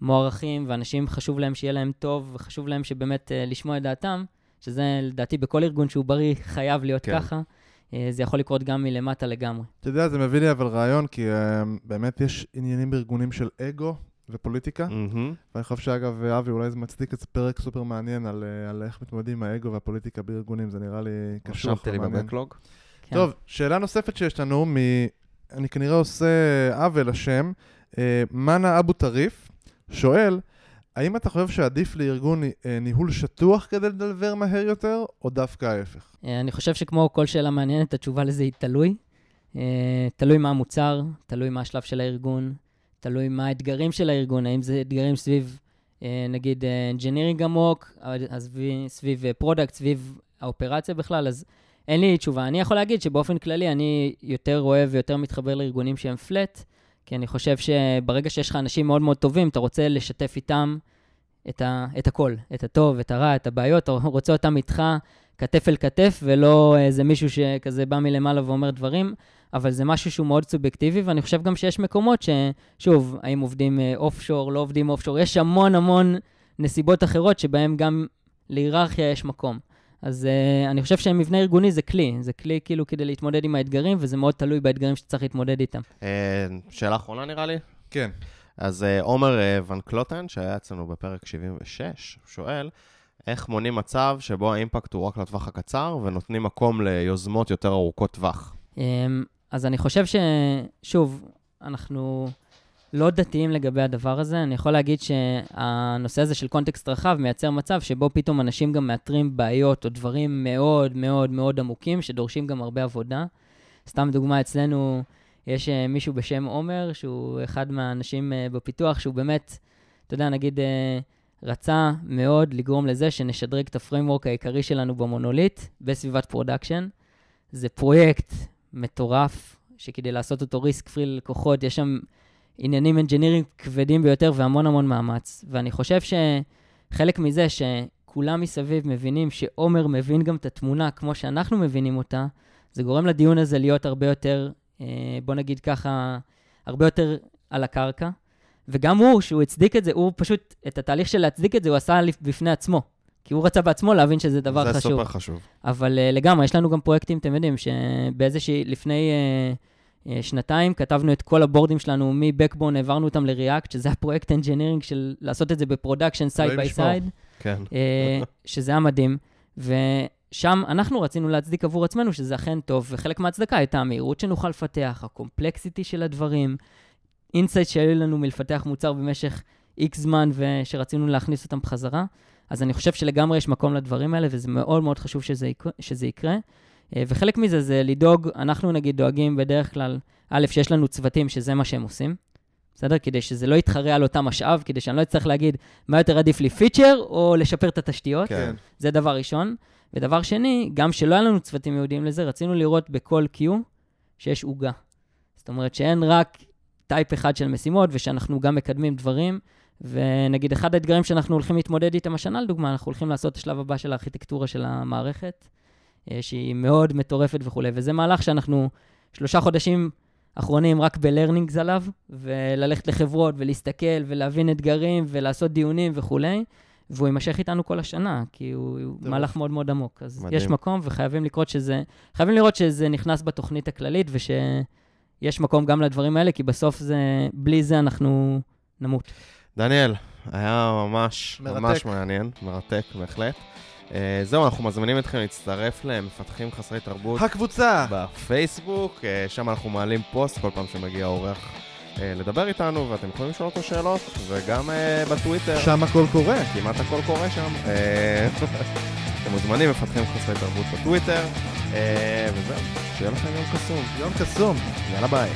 מוערכים, ואנשים חשוב להם שיהיה להם טוב, וחשוב להם שבאמת uh, לשמוע את דעתם, שזה לדעתי בכל ארגון שהוא בריא <laughs> חייב להיות כן. ככה. Uh, זה יכול לקרות גם מלמטה לגמרי. אתה יודע, זה מביא לי אבל רעיון, כי uh, באמת יש עניינים בארגונים של אגו, ופוליטיקה. Mm-hmm. ואני חושב שאגב, אבי, אולי זה מצדיק איזה פרק סופר מעניין על, אה, על איך מתמודדים עם האגו והפוליטיקה בארגונים, זה נראה לי קשור. רשמתי לי בבקלוג. כן. טוב, שאלה נוספת שיש לנו, מ... אני כנראה עושה עוול לשם, אה, מנה אבו טריף, שואל, האם אתה חושב שעדיף לארגון אה, ניהול שטוח כדי לדלבר מהר יותר, או דווקא ההפך? אני חושב שכמו כל שאלה מעניינת, התשובה לזה היא תלוי. תלוי מה המוצר, תלוי מה השלב של הארגון, תלוי מה האתגרים של הארגון, האם זה אתגרים סביב, אה, נגיד, engineering עמוק, אז סביב product, אה, סביב האופרציה בכלל, אז אין לי תשובה. אני יכול להגיד שבאופן כללי אני יותר אוהב ויותר מתחבר לארגונים שהם flat, כי אני חושב שברגע שיש לך אנשים מאוד מאוד טובים, אתה רוצה לשתף איתם את, ה, את הכל, את הטוב, את הרע, את הבעיות, אתה רוצה אותם איתך כתף אל כתף, ולא איזה מישהו שכזה בא מלמעלה ואומר דברים. אבל זה משהו שהוא מאוד סובייקטיבי, ואני חושב גם שיש מקומות ששוב, האם עובדים off אה, shore, לא עובדים off shore, יש המון המון נסיבות אחרות שבהן גם להיררכיה יש מקום. אז אה, אני חושב שמבנה ארגוני זה כלי, זה כלי כאילו כדי להתמודד עם האתגרים, וזה מאוד תלוי באתגרים שצריך להתמודד איתם. אה, שאלה אחרונה נראה לי? כן. אז אה, עומר אה, ון קלוטן, שהיה אצלנו בפרק 76, שואל, איך מונים מצב שבו האימפקט הוא רק לטווח הקצר, ונותנים מקום ליוזמות יותר ארוכות טווח? Um, אז אני חושב ששוב, אנחנו לא דתיים לגבי הדבר הזה. אני יכול להגיד שהנושא הזה של קונטקסט רחב מייצר מצב שבו פתאום אנשים גם מאתרים בעיות או דברים מאוד מאוד מאוד עמוקים, שדורשים גם הרבה עבודה. סתם דוגמה, אצלנו יש אה, מישהו בשם עומר, שהוא אחד מהאנשים אה, בפיתוח, שהוא באמת, אתה יודע, נגיד, אה, רצה מאוד לגרום לזה שנשדרג את ה framework העיקרי שלנו במונוליט בסביבת production. זה פרויקט מטורף, שכדי לעשות אותו risk free ללקוחות, יש שם עניינים אנג'ינירים כבדים ביותר והמון המון מאמץ. ואני חושב שחלק מזה שכולם מסביב מבינים שעומר מבין גם את התמונה כמו שאנחנו מבינים אותה, זה גורם לדיון הזה להיות הרבה יותר, אה, בוא נגיד ככה, הרבה יותר על הקרקע. וגם הוא, שהוא הצדיק את זה, הוא פשוט, את התהליך של להצדיק את זה, הוא עשה בפני עצמו. כי הוא רצה בעצמו להבין שזה דבר זה חשוב. זה סופר חשוב. אבל אה, לגמרי, יש לנו גם פרויקטים, אתם יודעים, שבאיזושהי, לפני אה, אה, שנתיים כתבנו את כל הבורדים שלנו מ-Backbone, העברנו אותם ל-React, שזה הפרויקט engineering של לעשות את זה ב production, side by side. כן. אה, שזה היה מדהים. ושם אנחנו רצינו להצדיק עבור עצמנו שזה אכן טוב, וחלק מההצדקה הייתה המהירות שנוכל לפתח, ה complexity של הדברים, insights שהיו לנו מלפתח מוצר במשך איקס זמן ושרצינו להכניס אותם בחזרה. אז אני חושב שלגמרי יש מקום לדברים האלה, וזה מאוד מאוד חשוב שזה, יקרה, שזה יקרה. אה, וחלק מזה זה לדאוג, אנחנו נגיד דואגים בדרך כלל, א', שיש לנו צוותים שזה מה שהם עושים, בסדר? כדי שזה לא יתחרה על אותם משאב, כדי שאני לא אצטרך להגיד מה יותר עדיף לי, feature או לשפר את התשתיות. כן. זה דבר ראשון. ודבר שני, גם שלא היה לנו צוותים ייעודיים לזה, רצינו לראות בכל Q שיש עוגה. זאת אומרת שאין רק טייפ אחד של משימות, ושאנחנו גם מקדמים דברים. ונגיד, אחד האתגרים שאנחנו הולכים להתמודד איתם השנה, לדוגמה, אנחנו הולכים לעשות את השלב הבא של הארכיטקטורה של המערכת, אה, שהיא מאוד מטורפת וכולי, וזה מהלך שאנחנו שלושה חודשים אחרונים רק ב-learnings עליו, וללכת לחברות ולהסתכל ולהבין אתגרים ולעשות דיונים וכולי, והוא יימשך איתנו כל השנה, כי הוא טוב. מהלך מאוד מאוד עמוק. אז מדהים. יש מקום, וחייבים לקרות שזה... חייבים לראות שזה נכנס בתוכנית הכללית, ושיש מקום גם לדברים האלה, כי בסוף זה... בלי זה אנחנו נמות. דניאל, היה ממש מרתק. ממש מעניין, מרתק בהחלט. אה, זהו, אנחנו מזמינים אתכם להצטרף למפתחים חסרי תרבות הקבוצה! בפייסבוק, אה, שם אנחנו מעלים פוסט כל פעם שמגיע אורח אה, לדבר איתנו, ואתם יכולים לשאול אותו שאלות, וגם אה, בטוויטר, שם הכל קורה. כמעט הכל קורה שם. אה, <laughs> אתם מוזמנים, מפתחים חסרי תרבות בטוויטר, אה, וזהו, שיהיה לכם יום קסום. יום קסום. יאללה ביי.